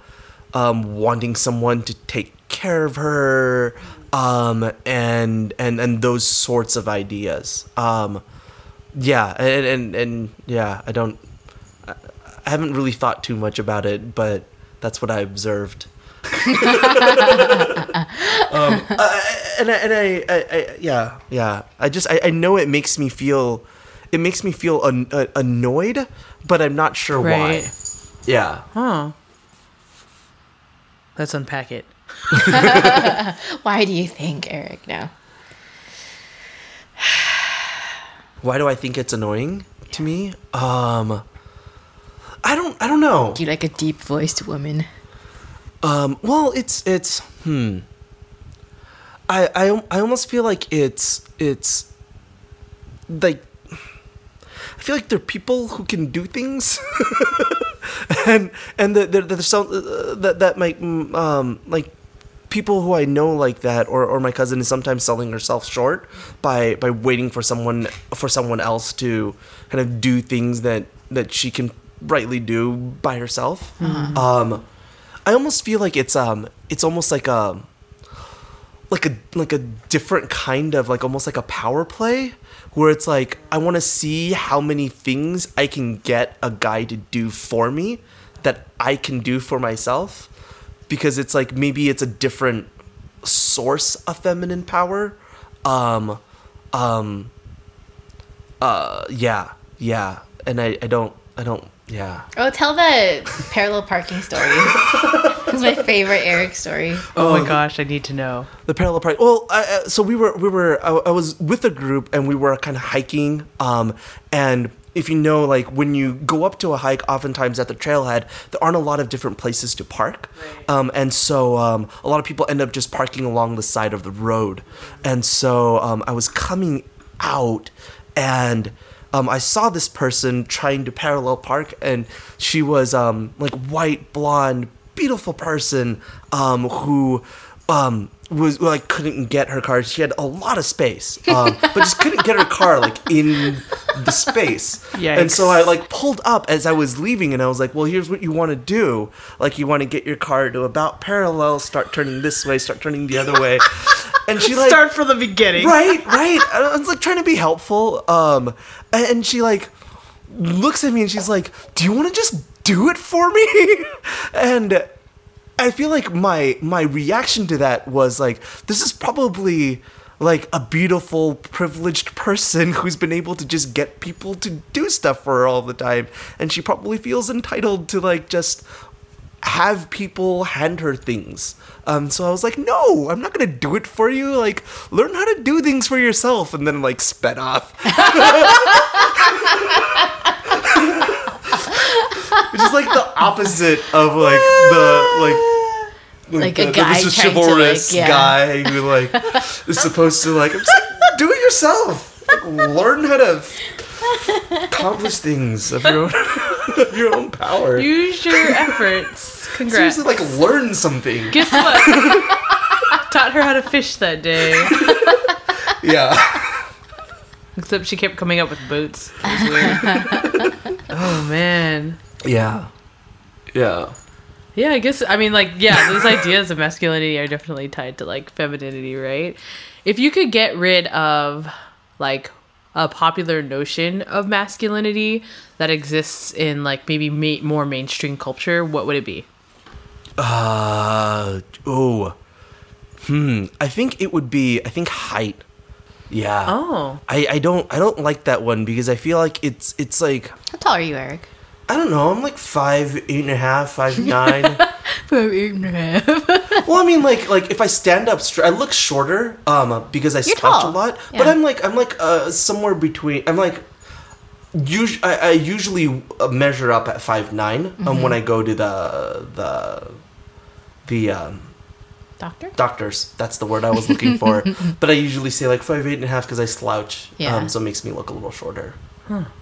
um, wanting someone to take care of her um, and and and those sorts of ideas. Um, yeah and, and and yeah i don't I- i haven't really thought too much about it but that's what i observed um, I- and I, and I, I, I yeah yeah i just I, I know it makes me feel it makes me feel an, uh, annoyed but i'm not sure why yeah Huh. Let's unpack it. Why do you think, Eric? No. why do i think it's annoying to me um i don't i don't know Do you like a deep voiced woman? Um, well, it's it's hmm. I I I almost feel like it's it's like I feel like they're people who can do things, and and that there, there's some uh, that that might mm, um like people who I know like that, or, or my cousin is sometimes selling herself short by by waiting for someone for someone else to kind of do things that that she can rightly do by herself. Um, I almost feel like it's um it's almost like a like a like a different kind of like almost like a power play where it's like I want to see how many things I can get a guy to do for me that I can do for myself because it's like maybe it's a different source of feminine power. Um um uh yeah yeah. And I I don't I don't yeah Oh, tell the parallel parking story. it's my favorite Eric story. Oh, my gosh, I need to know. The parallel park. Well, I, uh, so we were we were I, I was with a group and we were kind of hiking. Um, and if you know, like when you go up to a hike, oftentimes at the trailhead, there aren't a lot of different places to park. Um, and so um, a lot of people end up just parking along the side of the road. And so um, I was coming out and. Um, I saw this person trying to parallel park, and she was um, like white, blonde, beautiful person um, who um, was like couldn't get her car. She had a lot of space, um, but just couldn't get her car like in the space. Yikes. And so I like pulled up as I was leaving, and I was like, "Well, here's what you want to do. Like, you want to get your car to about parallel, start turning this way, start turning the other way." And she like Start from the beginning. right, right. I was like trying to be helpful. Um, and she like looks at me and she's like, "Do you want to just do it for me?" and I feel like my my reaction to that was like, "This is probably." Like a beautiful, privileged person who's been able to just get people to do stuff for her all the time, and she probably feels entitled to like just have people hand her things. Um, so I was like, no, I'm not gonna do it for you. Like, learn how to do things for yourself, and then like sped off. Which is like the opposite of like the like Like the, a guy this trying to, like, chivalrous yeah. guy who like is supposed to like I'm just like, do it yourself. Like, learn how to accomplish things of your own of your own power. Use your efforts. Congrats. Seriously, like learn something. Guess what? Taught her how to fish that day. Yeah. Except she kept coming up with boots. It was weird. oh man. Yeah. Yeah. Yeah, I guess I mean like yeah, those ideas of masculinity are definitely tied to like femininity, right? If you could get rid of like a popular notion of masculinity that exists in like maybe ma- more mainstream culture, what would it be? Uh oh. Hmm. I think it would be I think height. Yeah. Oh. I, I don't I don't like that one because I feel like it's it's like How tall are you, Eric? I don't know, I'm like five, eight and a half, five nine. Five, eight and a half. well, I mean like like if I stand up straight I look shorter, um, because I You're slouch tall. a lot. But I'm like I'm like uh somewhere between I'm like us- I, I usually uh, measure up at five nine Mm-hmm. um when I go to the the the um Doctor? doctors. That's the word I was looking for. but I usually say like five eight and a half because I slouch. Yeah. Um, so it makes me look a little shorter.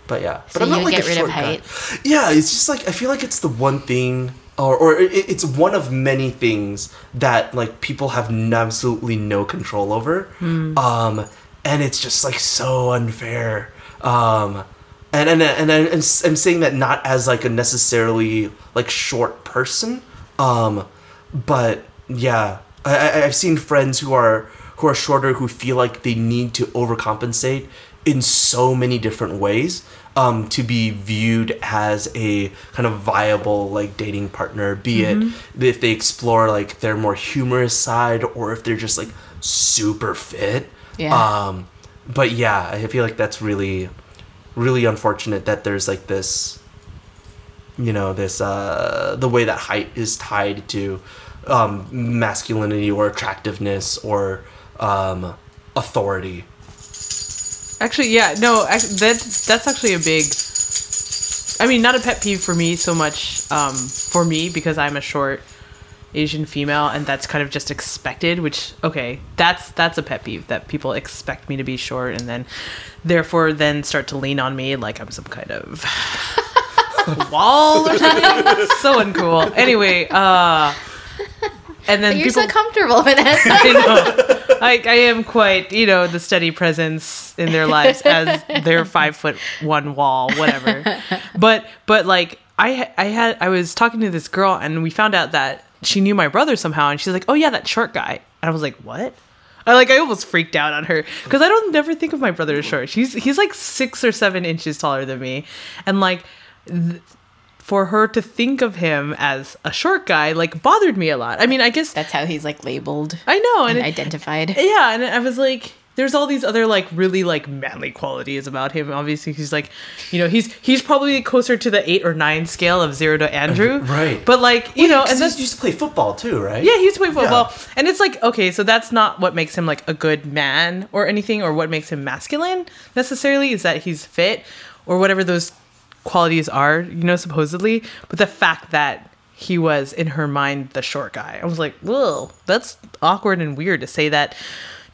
But yeah. So But I'm you not like get a rid of short guy. height? Yeah, it's just like I feel like it's the one thing, or or it, it's one of many things that like people have n- absolutely no control over. Um, and it's just like so unfair. Um. And, and, and, and I'm I'm saying that not as like a necessarily like short person, um, but yeah, I, I I've seen friends who are who are shorter who feel like they need to overcompensate in so many different ways um, to be viewed as a kind of viable like dating partner. Be it if they explore like their more humorous side or if they're just like super fit. Yeah. Um, but yeah, I feel like that's really really unfortunate that there's like this you know this uh the way that height is tied to um masculinity or attractiveness or um authority Actually, yeah, no, that that's actually a big. I mean, not a pet peeve for me so much. Um, for me because I'm a short Asian female, and that's kind of just expected. Which okay, that's that's a pet peeve that people expect me to be short, and then therefore then start to lean on me like I'm some kind of wall or something. so uncool. Anyway, uh, and then You're people. so comfortable, with Vanessa. I know. I, I am quite, you know, the steady presence in their lives as their five foot one wall, whatever. But but like I I had I was talking to this girl and we found out that she knew my brother somehow and she's like, oh yeah, that short guy. And I was like, what? I like I almost freaked out on her because I don't never think of my brother as short. He's he's like six or seven inches taller than me, and like th- for her to think of him as a short guy like bothered me a lot. I mean, I guess That's how he's like labeled I know, and and it- identified. yeah, and I was like, there's all these other like really like manly qualities about him. Obviously, he's like, you know, he's he's probably closer to the eight or nine scale of zero to Andrew, Right. But like, you know, and and that's used to play football too right yeah, he used to play football, and it's like okay, so that's not what makes him like a good man or anything, or what makes him masculine necessarily. Is that he's fit or whatever those qualities are, you know, supposedly. But the fact that he was in her mind the short guy, I was like, whoa, that's awkward and weird to say that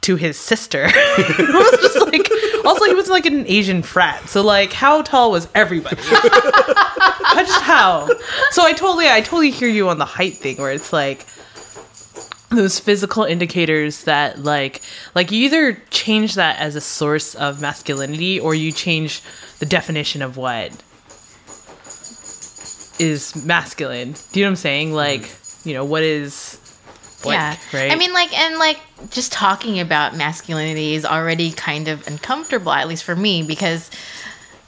to his sister. I was just like, also he was like an Asian frat, so like, how tall was everybody? how just how? So I totally, I totally hear you on the height thing, where it's like those physical indicators that like like you either change that as a source of masculinity or you change the definition of what is masculine. Do you know what I'm saying? Like, you know, what is what, yeah. right? I mean, like, and like, just talking about masculinity is already kind of uncomfortable, at least for me, because,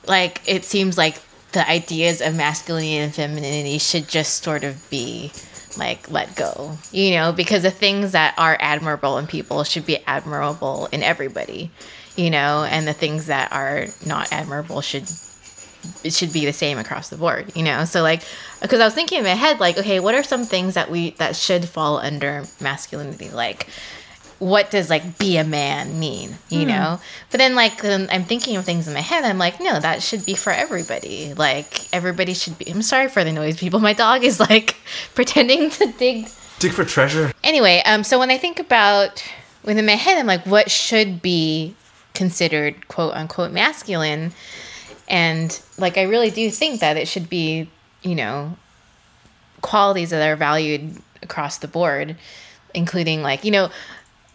like, it seems like the ideas of masculinity and femininity should just sort of be like let go you know because the things that are admirable in people should be admirable in everybody you know and the things that are not admirable should it should be the same across the board you know? So like because i was thinking in my head like okay what are some things that we that should fall under masculinity? Like what does like be a man mean you know? But then like i'm thinking of things in my head i'm like no that should be for everybody. Like everybody should be i'm sorry for the noise people. My dog is like pretending to dig. Dig for treasure. anyway, um, so when I think about within my head, I'm like, what should be considered quote unquote masculine? And like, I really do think that it should be, you know, qualities that are valued across the board, including like, you know,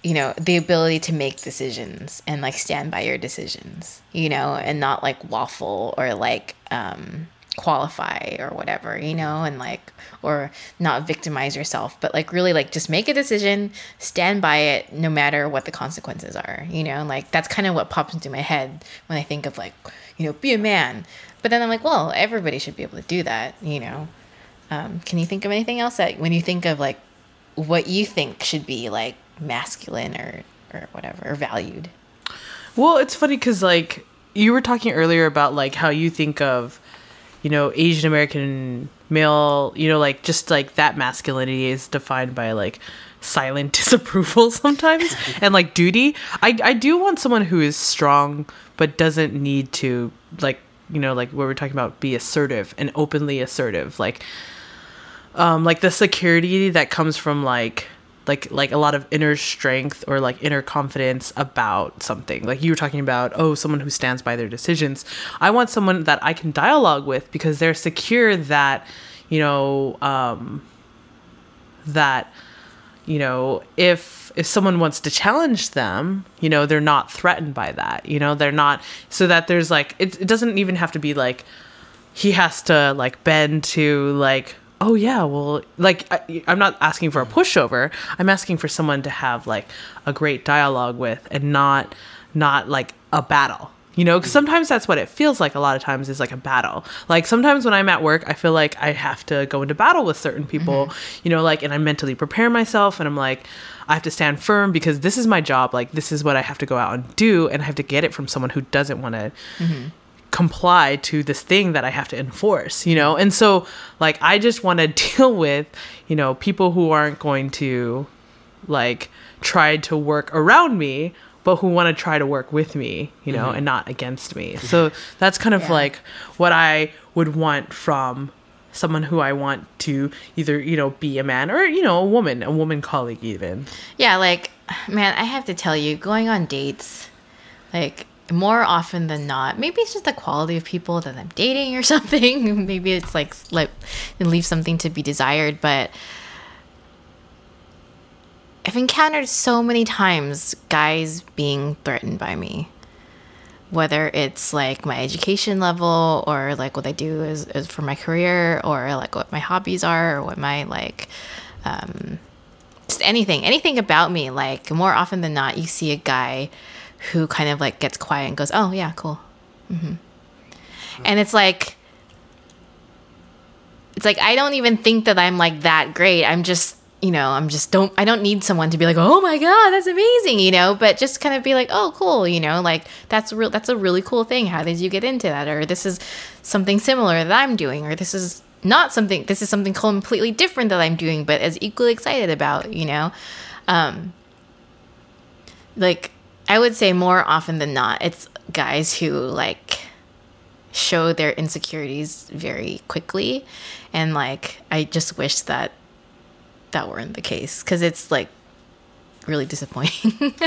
you know, the ability to make decisions and like stand by your decisions, you know, and not like waffle or like um qualify or whatever, you know, and like or not victimize yourself, but like really like just make a decision, stand by it no matter what the consequences are, you know? Like that's kind of what pops into my head when I think of like, you know, be a man. But then I'm like, well, everybody should be able to do that, you know. Um, can you think of anything else that when you think of like what you think should be like masculine or or whatever or valued? Well, it's funny because like you were talking earlier about like how you think of, you know, Asian American male, you know, like just like that masculinity is defined by like silent disapproval sometimes and like duty. I I do want someone who is strong but doesn't need to like you know like what we're talking about be assertive and openly assertive like um like the security that comes from like like like a lot of inner strength or like inner confidence about something. Like you were talking about oh someone who stands by their decisions. I want someone that i can dialogue with because they're secure that you know um that you know if if someone wants to challenge them you know they're not threatened by that you know? They're not so that there's like it, it doesn't even have to be like he has to like bend to like oh yeah well like I, i'm not asking for a pushover. I'm asking for someone to have like a great dialogue with and not not like a battle you know? Because sometimes that's what it feels like a lot of times is like a battle. Like sometimes when i'm at work i feel like i have to go into battle with certain people mm-hmm. you know like and i mentally prepare myself and i'm like i have to stand firm because this is my job. Like this is what i have to go out and do and i have to get it from someone who doesn't want to mm-hmm. Comply to this thing that I have to enforce, you know? And so like I just want to deal with, you know, people who aren't going to like try to work around me, but who want to try to work with me, you know, mm-hmm. and not against me. So that's kind of Yeah. like what I would want from someone who I want to either, you know, be a man or, you know, a woman, a woman colleague even. Yeah, like, man, I have to tell you, going on dates, like, more often than not, maybe it's just the quality of people that I'm dating or something. maybe it's like, like, it leaves something to be desired, but I've encountered so many times guys being threatened by me. Whether it's like my education level or like what I do is, is for my career or like what my hobbies are or what my like um, just anything, anything about me. Like more often than not, you see a guy who kind of like gets quiet and goes, "Oh yeah, cool," hmm and it's like, it's like I don't even think that I'm like that great. I'm just, you know, I'm just don't. I don't need someone to be like, "Oh my god, that's amazing," you know. But just kind of be like, "Oh, cool," you know, like that's real. That's a really cool thing. How did you get into that? Or this is something similar that I'm doing, or this is not something. This is something completely different that I'm doing, but as equally excited about, you know. Um, like I would say more often than not, it's guys who like show their insecurities very quickly, and like I just wish that that weren't the case because it's like really disappointing.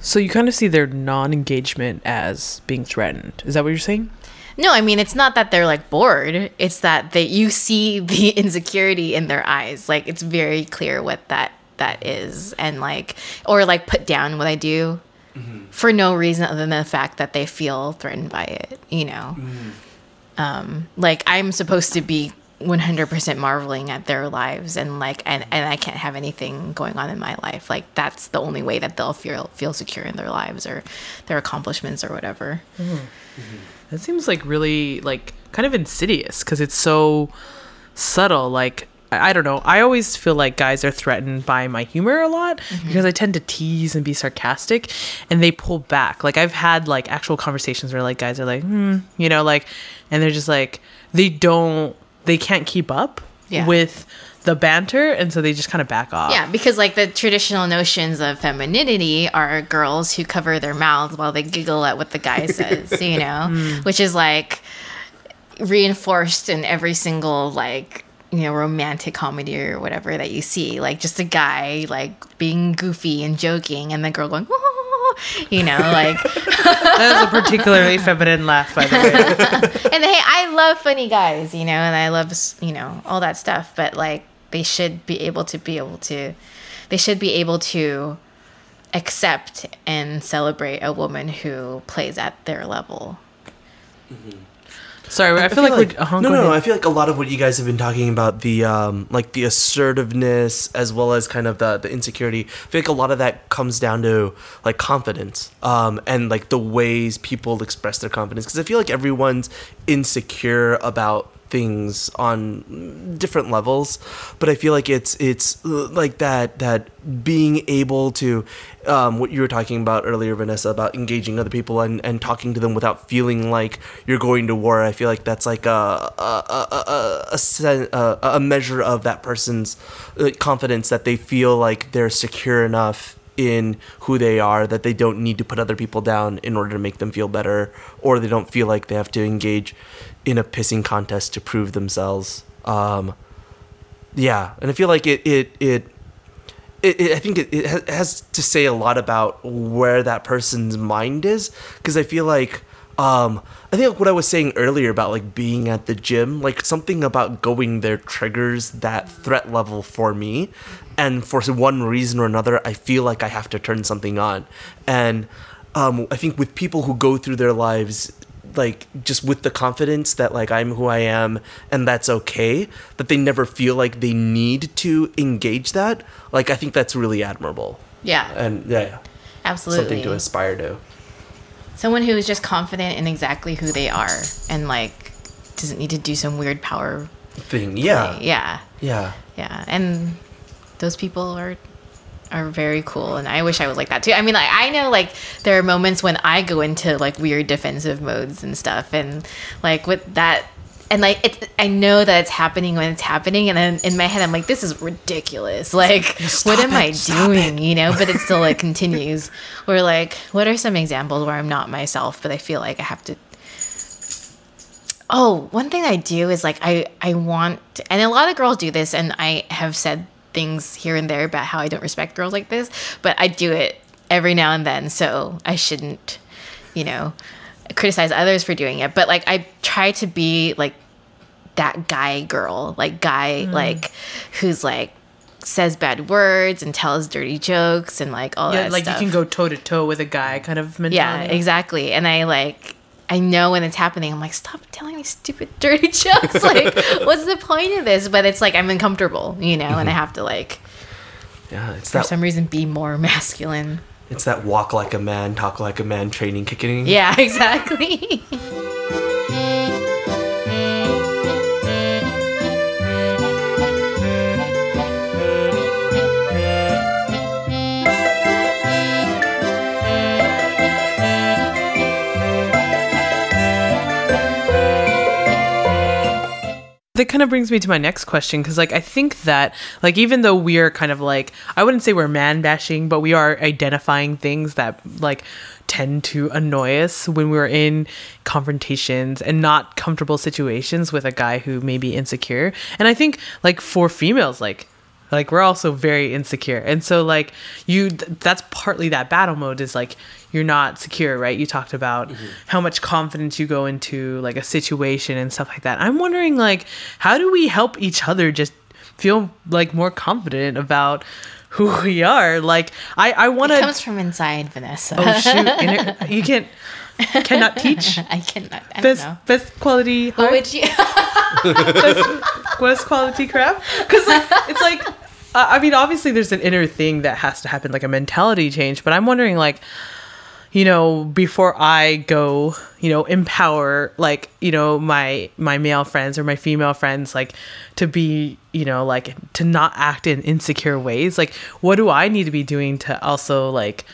So you kind of see their non-engagement as being threatened. Is that what you're saying? No, I mean it's not that they're like bored. It's that they you see the insecurity in their eyes. Like it's very clear what that that is, and like or like put down what I do mm-hmm. for no reason other than the fact that they feel threatened by it. You know, mm-hmm. um, like I'm supposed to be 100% marveling at their lives and like and, and I can't have anything going on in my life. Like that's the only way that they'll feel feel secure in their lives or their accomplishments or whatever. Mm-hmm. That seems like really like kind of insidious because it's so subtle. Like I don't know. I always feel like guys are threatened by my humor a lot because I tend to tease and be sarcastic, and they pull back. Like I've had like actual conversations where like guys are like, hmm, you know, like, and they're just like they don't, they can't keep up Yeah. with the banter, and so they just kind of back off. Yeah, because like the traditional notions of femininity are girls who cover their mouths while they giggle at what the guy says, you know, which is like reinforced in every single like you know romantic comedy or whatever that you see like just a guy like being goofy and joking and the girl going you know like that was a particularly feminine laugh, by the way. and hey, I love funny guys, you know, and I love, you know, all that stuff, but like they should be able to be able to they should be able to accept and celebrate a woman who plays at their level. Mm-hmm. Sorry, I, feel, like, we're, uh-huh, no, no, no. I feel like a lot of what you guys have been talking about the um, like the assertiveness as well as kind of the the insecurity. I feel like a lot of that comes down to like confidence um, and like the ways people express their confidence. Because I feel like everyone's insecure about things on different levels but i feel like it's it's uh, like that that being able to um, what you were talking about earlier vanessa about engaging other people and, and talking to them without feeling like you're going to war. I feel like that's like a a, a, a, a, measure of that person's uh, confidence that they feel like they're secure enough in who they are that they don't need to put other people down in order to make them feel better or they don't feel like they have to engage in a pissing contest to prove themselves. Um yeah and i feel like it it it it, it, I think it, it has to say a lot about where that person's mind is because I feel like um, I think like what I was saying earlier about like being at the gym, like something about going there triggers that threat level for me, and for one reason or another, I feel like I have to turn something on, and um, I think with people who go through their lives like just with the confidence that like I'm who I am and that's okay that they never feel like they need to engage that like I think that's really admirable. Yeah, and yeah, yeah. Absolutely. something to aspire to. Someone who is just confident in exactly who they are and like doesn't need to do some weird power thing. Yeah. Yeah. yeah. Yeah, and those people are are very cool, and I wish I was like that too. I mean, like I know like there are moments when I go into like weird defensive modes and stuff, and like with that. And like it, I know that it's happening when it's happening, and then in my head I'm like, "This is ridiculous! Like, what am I doing?" You know. But it still like continues. Or like, what are some examples where I'm not myself, but I feel like I have to Oh, one thing I do is like I I want and a lot of girls do this and I have said things here and there about how I don't respect girls like this, but I do it every now and then, so I shouldn't, you know, criticize others for doing it, but like I try to be like that guy girl, like guy mm. like who's like says bad words and tells dirty jokes and like all that. Yeah, that like stuff. you can go toe to toe with a guy kind of mentality. Yeah, exactly. And I like I know when it's happening. I'm like, stop telling me stupid dirty jokes. like, what's the point of this? But it's like I'm uncomfortable, you know, and I mm-hmm. have to like yeah it's for that some reason be more masculine. it's that walk like a man talk like a man training kicking Yeah, exactly. That kind of brings me to my next question because like i think that like even though we are kind of like i wouldn't say we're man bashing but we are identifying things that like tend to annoy us when we're in confrontations and not comfortable situations with a guy who may be insecure. And i think like for females like like we're also very insecure. And so like you th- that's partly that battle mode is like you're not secure right you talked about how much confidence you go into like a situation and stuff like that i'm wondering like how do we help each other just feel like more confident about who we are like i i want to comes from inside, Vanessa. oh shoot Inter- you can't cannot teach I cannot. I don't best know. best quality What would you? best, best quality crap because like, it's like uh, i mean obviously there's an inner thing that has to happen like a mentality change but i'm wondering like you know before i go you know empower like you know my my male friends or my female friends like to be you know like to not act in insecure ways like what do i need to be doing to also like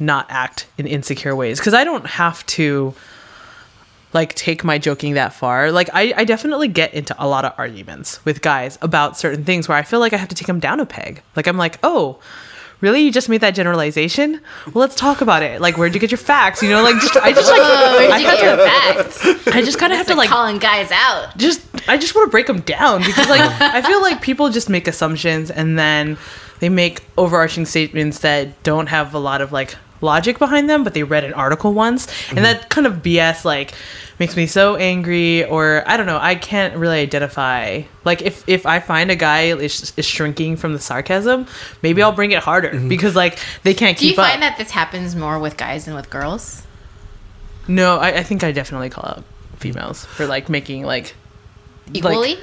not act in insecure ways because i don't have to like take my joking that far. Like I, I definitely get into a lot of arguments with guys about certain things where I feel like I have to take them down a peg. Like I'm like, oh, really? You just made that generalization? Well, let's talk about it. Like, where'd you get your facts? You know, like just I just like where'd I you have get your to facts? I just kind of have It's to like like calling guys out. just I just want to break them down because like I feel like people just make assumptions and then they make overarching statements that don't have a lot of like logic behind them, but they read an article once, and that kind of BS like makes me so angry. Or I don't know, I can't really identify. Like if if I find a guy is, is shrinking from the sarcasm, maybe I'll bring it harder mm-hmm. because like they can't Do you keep up. find that this happens more with guys than with girls? no, I, I think I definitely call out females for like making like Equally?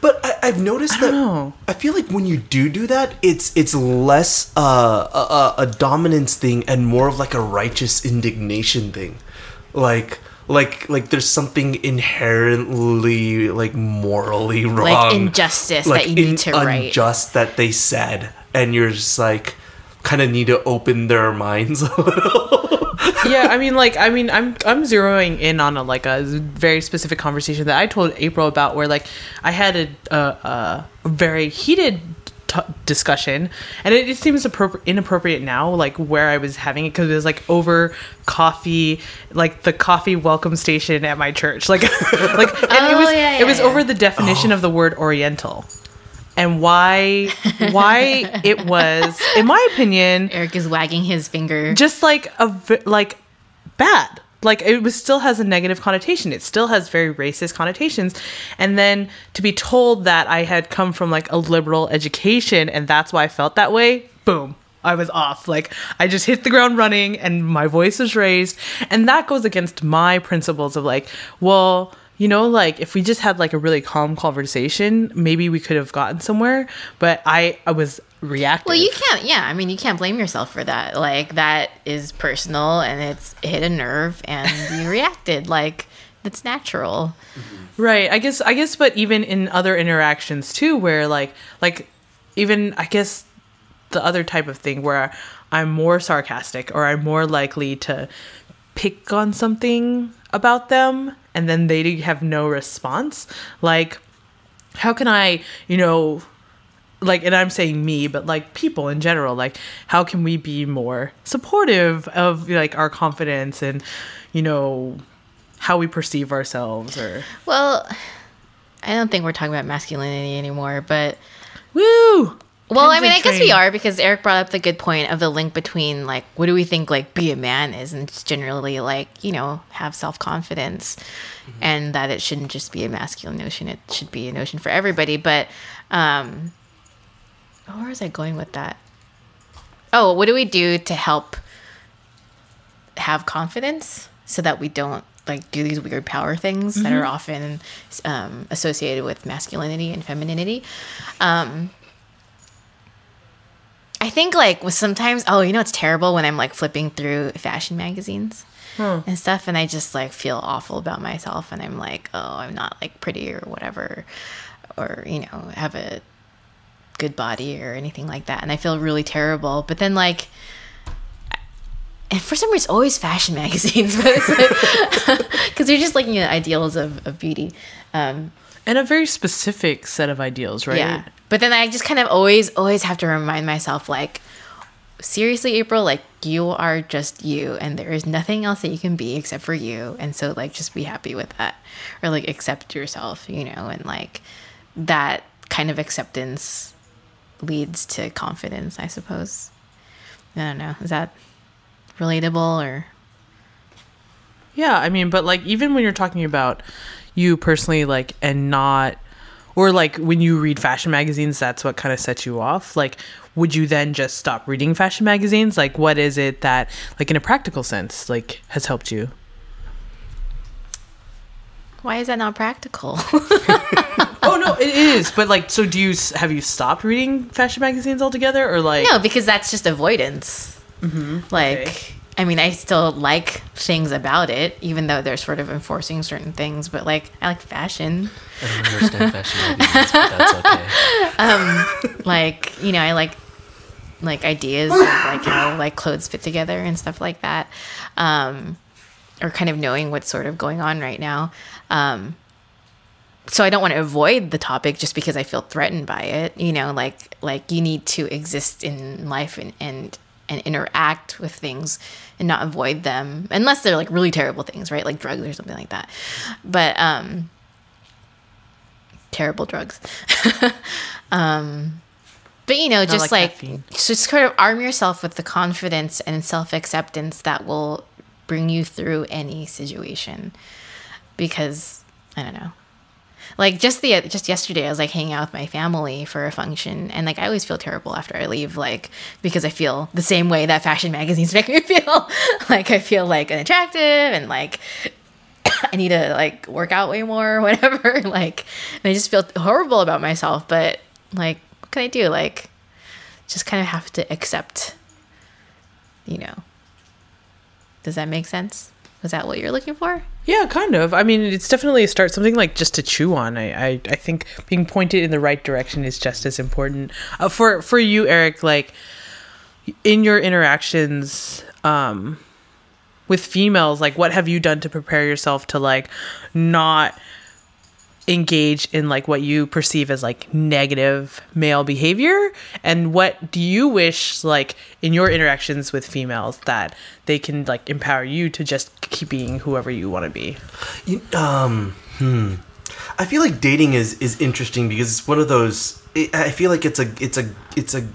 But I, I've noticed that know. I feel like when you do do that, it's it's less uh, a, a, a dominance thing and more of like a righteous indignation thing, like like like there's something inherently like morally wrong, like injustice that you need to right. unjust that they said, and you're just like kind of need to open their minds a little. Yeah, I mean, like, I mean, I'm I'm zeroing in on a like a very specific conversation that I told April about, where like I had a a, a very heated t- discussion, and it, it seems appropri- inappropriate now, like where I was having it because it was like over coffee, like the coffee welcome station at my church, like like and it Oh, was yeah, it was yeah, over the definition of the word Oriental. And why why it was, in my opinion, Eric is wagging his finger. just like a like bad. Like it was still has a negative connotation. It still has very racist connotations. And then to be told that i had come from like a liberal education and that's why i felt that way boom i was off. Like i just hit the ground running and my voice was raised. And that goes against my principles of like well you know like if we just had like a really calm conversation maybe we could have gotten somewhere but i i was reactive Well, you can't. Yeah, I mean, you can't blame yourself for that. Like that is personal, and it's hit a nerve, and you reacted. Like it's natural. Mm-hmm. Right. I guess I guess but even in other interactions too where like like even I guess the other type of thing where I'm more sarcastic or I'm more likely to pick on something about them and then they have no response. Like how can I, you know, like and I'm saying me, but like people in general, like how can we be more supportive of like our confidence and you know how we perceive ourselves or Well, I don't think we're talking about masculinity anymore, but Woo! Well, I mean, I guess we are because Eric brought up the good point of the link between like what do we think like be a man is, and it's generally like you know have self confidence, and that it shouldn't just be a masculine notion; it should be a notion for everybody. But um, where was I going with that? Oh, what do we do to help have confidence so that we don't like do these weird power things that are often um, associated with masculinity and femininity? Um, I think like with sometimes oh you know it's terrible when I'm like flipping through fashion magazines and stuff and I just like feel awful about myself and I'm like oh I'm not like pretty or whatever or you know have a good body or anything like that and I feel really terrible but then like and for some reason it's always fashion magazines but like because you're just looking at ideals of, of beauty um And a very specific set of ideals, right? yeah. But then I just kind of always, always have to remind myself, like, seriously, April, like, you are just you, and there is nothing else that you can be except for you. And so, like, just be happy with that, or like, accept yourself, you know, and like, that kind of acceptance leads to confidence, I suppose. I don't know. Is that relatable or Yeah, I mean, but like even when you're talking about you personally, like, and not, or like when you read fashion magazines, that's what kind of sets you off. Like, would you then just stop reading fashion magazines? Like, what is it that, like, in a practical sense, like, has helped you? why is that not practical? Oh no, it is. But like, so do you have you stopped reading fashion magazines altogether, or like? no, because that's just avoidance. Mm-hmm. Like, okay. I mean, I still like things about it, even though they're sort of enforcing certain things. But like, I like fashion. I don't understand fashion but that's okay. like you know i like like ideas of like how like clothes fit together and stuff like that um or kind of knowing what's sort of going on right now um so i don't want to avoid the topic just because i feel threatened by it you know like like you need to exist in life and and and interact with things and not avoid them unless they're like really terrible things right? Like drugs or something like that. But um terrible drugs. Um but you know just like like, just kind of arm yourself with the confidence and self-acceptance that will bring you through any situation. Because i don't know like just the just yesterday i was like hanging out with my family for a function and like i always feel terrible after i leave like because i feel the same way that fashion magazines make me feel like i feel like unattractive and like I need to like work out way more or whatever. like, I just feel horrible about myself. But like, what can I do? Like, just kind of have to accept, you know. Does that make sense? Was that what you're looking for? Yeah, kind of. I mean, it's definitely a start. Something like just to chew on. I, I, I think being pointed in the right direction is just as important. Uh, for for you, Eric, like in your interactions um, with females, like what have you done to prepare yourself to like not engage in like what you perceive as like negative male behavior and what do you wish like in your interactions with females that they can like empower you to just keep being whoever you want to be You, um, hmm. I feel like dating is is interesting because it's one of those. It, I feel like it's a it's a it's a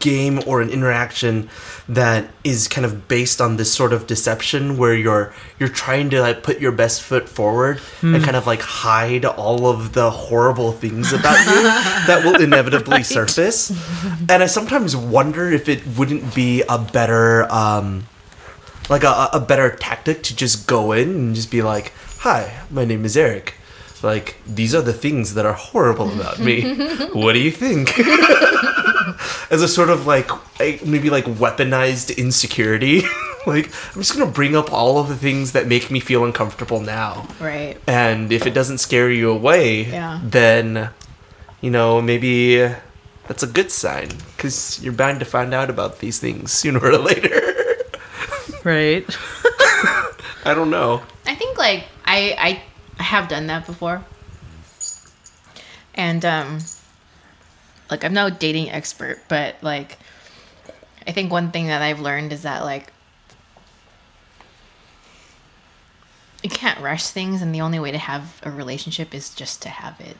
game or an interaction that is kind of based on this sort of deception where you're you're trying to like put your best foot forward and kind of like hide all of the horrible things about you that will inevitably surface. And I sometimes wonder if it wouldn't be a better um like a, a better tactic to just go in and just be like, "Hi, my name is Eric. Like these are the things that are horrible about me. what do you think?" As a sort of like a, maybe like weaponized insecurity. like I'm just gonna bring up all of the things that make me feel uncomfortable now. Right. And if it doesn't scare you away, Yeah. then you know maybe that's a good sign because you're bound to find out about these things sooner or later. right I don't know. I think like I I have done that before. And um like I'm no dating expert, but like I think one thing that I've learned is that like you can't rush things and the only way to have a relationship is just to have it.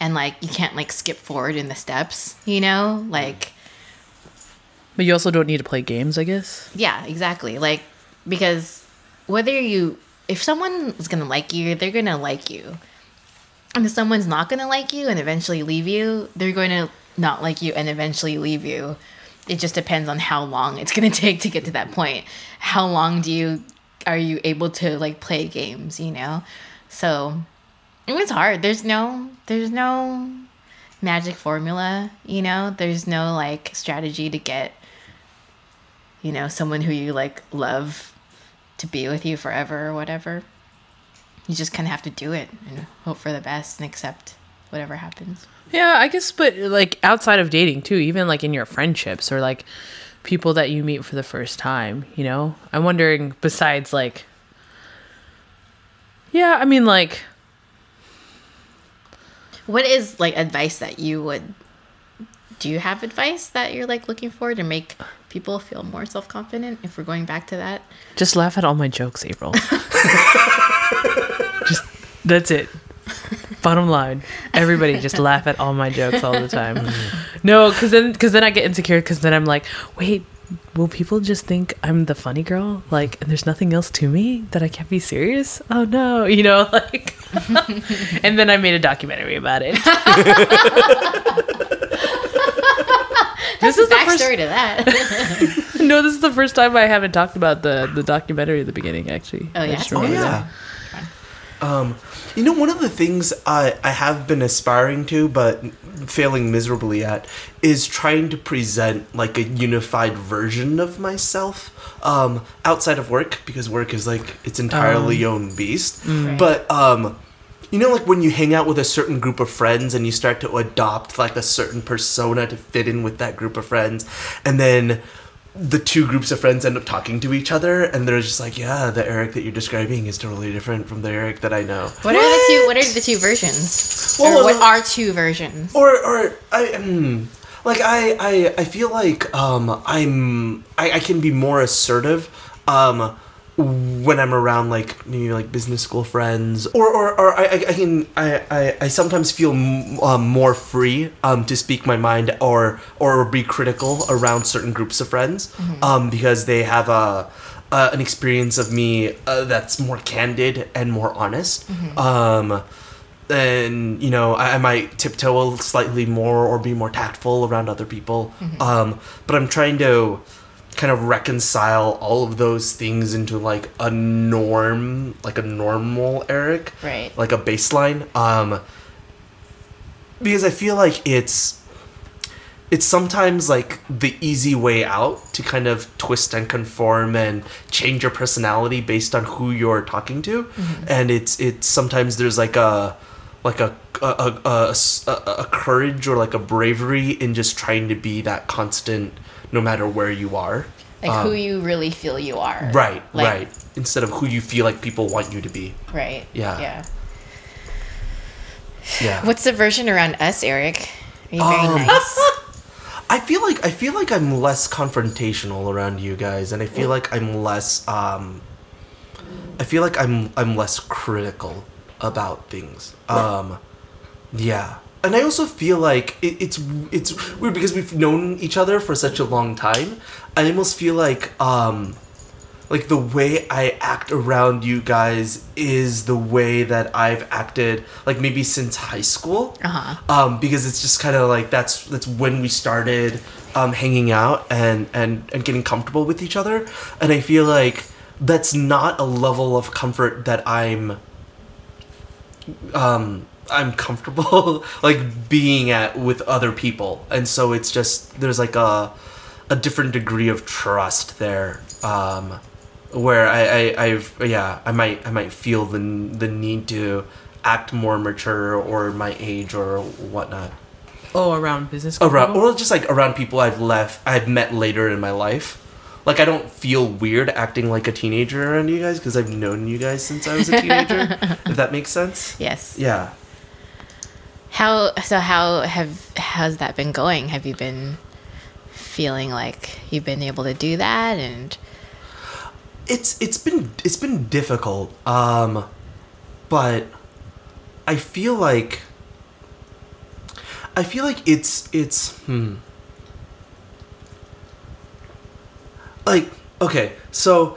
And like you can't like skip forward in the steps, you know? Like but you also don't need to play games i guess yeah, exactly. Like because whether you if someone is gonna like you, they're gonna like you. And if someone's not gonna like you and eventually leave you, they're to not like you and eventually leave you. It just depends on how long it's gonna take to get to that point. How long do you are you able to like play games, you know? So it was hard. There's no there's no magic formula, you know? There's no like strategy to get you know, someone who you like love to be with you forever or whatever. You just kind of have to do it and hope for the best and accept whatever happens. yeah i guess but like outside of dating too even like in your friendships or like people that you meet for the first time you know i'm wondering besides like yeah i mean like What is like advice that you would do you have advice that you're like looking for to make people feel more self-confident if we're going back to that? Just laugh at all my jokes, April. Just that's it. Bottom line, everybody just laugh at all my jokes all the time. No, because then because then I get insecure because then I'm like, wait, will people just think I'm the funny girl? Like, and there's nothing else to me that I can't be serious? Oh no, you know, like. and then I made a documentary about it. This is the first. Backstory to that. No, this is the first time I haven't talked about the the documentary at the beginning. Actually. Oh, yeah? Oh remembered yeah. Um, you know, one of the things I I have been aspiring to, but failing miserably at, is trying to present like a unified version of myself um, outside of work because work is like its entirely own beast. Right. But um, you know, like when you hang out with a certain group of friends and you start to adopt like a certain persona to fit in with that group of friends, and then the two groups of friends end up talking to each other, and they're just like, "Yeah, the Eric that you're describing is totally different from the Eric that I know." what are the two? What are the two versions? Well, or what are two versions? Or, or I, mm, like I, I, I feel like um, I'm, I, I can be more assertive, um, when I'm around like maybe like business school friends, or, or, or I, I- I can, I, I, I sometimes feel m- um, more free, um, to speak my mind or, or be critical around certain groups of friends, um, because they have a. Uh, an experience of me uh, that's more candid and more honest. Um, then you know I, I might tiptoe slightly more or be more tactful around other people. Um, but I'm trying to kind of reconcile all of those things into like a norm, like a normal Eric, Right. Like a baseline. Um, because I feel like it's it's sometimes like the easy way out to kind of twist and conform and change your personality based on who you're talking to and it's it's sometimes there's like a like a a, a a, a courage or like a bravery in just trying to be that constant no matter where you are Like who you really feel you are. Um, right Like- right instead of who you feel like people want you to be Right. Yeah. Yeah. yeah What's the version around us, Eric? Are you very Um, nice? I feel like I feel like I'm less confrontational around you guys, and I feel like I'm less. Um, I feel like I'm I'm less critical about things. Um, yeah, and I also feel like it, it's it's weird because we've known each other for such a long time. I almost feel like um, like the way I act around you guys is the way that I've acted like maybe since high school. Uh-huh. Um, because it's just kind of like that's that's when we started um, hanging out and, and and getting comfortable with each other, and I feel like that's not a level of comfort that I'm um I'm comfortable like being at with other people, and so it's just there's like a a different degree of trust there. Um, where I, I I've yeah I might I might feel the the need to act more mature or my age or whatnot Oh, around business. around people? or just like around people I've left I've met later in my life. Like I don't feel weird acting like a teenager around you guys because I've known you guys since I was a teenager. if that makes sense. yes. Yeah. How so how have how's that been going? Have you been feeling like you've been able to do that and it's it's been it's been difficult um but i feel like i feel like it's it's hmm like okay so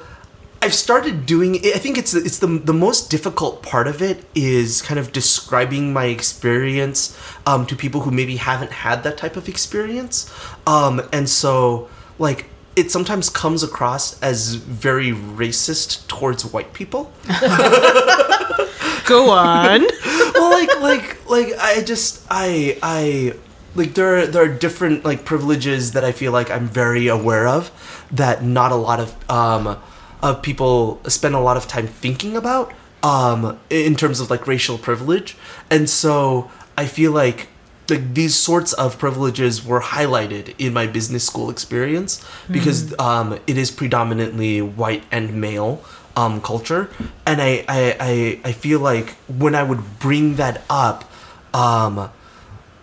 i've started doing i think it's it's the the most difficult part of it is kind of describing my experience um, to people who maybe haven't had that type of experience um, and so like it sometimes comes across as very racist towards white people Go on. well, like, like, like, I just, I, I, like, there, are, there are different like privileges that I feel like I'm very aware of that not a lot of um, of people spend a lot of time thinking about um, in terms of like racial privilege, and so I feel like like these sorts of privileges were highlighted in my business school experience because um, it is predominantly white and male um, culture, and I, I, I, I feel like when I would bring that up, um,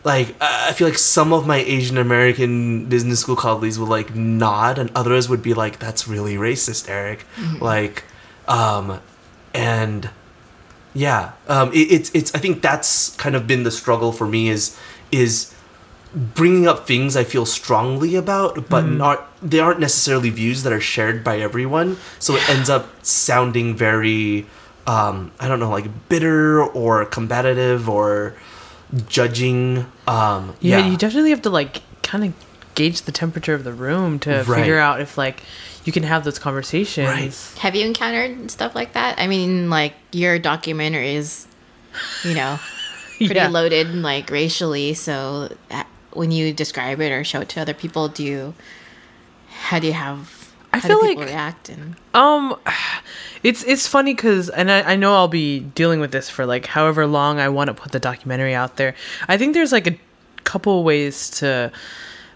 like I I feel like some of my Asian American business school colleagues would like nod, and others would be like, "That's really racist, Eric." Like, um, and Yeah, um, it, it's it's. I think that's kind of been the struggle for me is is bringing up things I feel strongly about, but not they aren't necessarily views that are shared by everyone. So it ends up sounding very, um, I don't know, like bitter or combative or judging. Um, Yeah, yeah, you definitely have to like kind of gauge the temperature of the room to Right. figure out if like you can have those conversations. Right. Have you encountered stuff like that? I mean, like your documentary is, you know, pretty Yeah. loaded, like racially. So uh, when you describe it or show it to other people, do you? How do you have? I feel like- react and Um, it's it's funny because, and I, I know I'll be dealing with this for like however long I want to put the documentary out there. I think there's like a couple ways to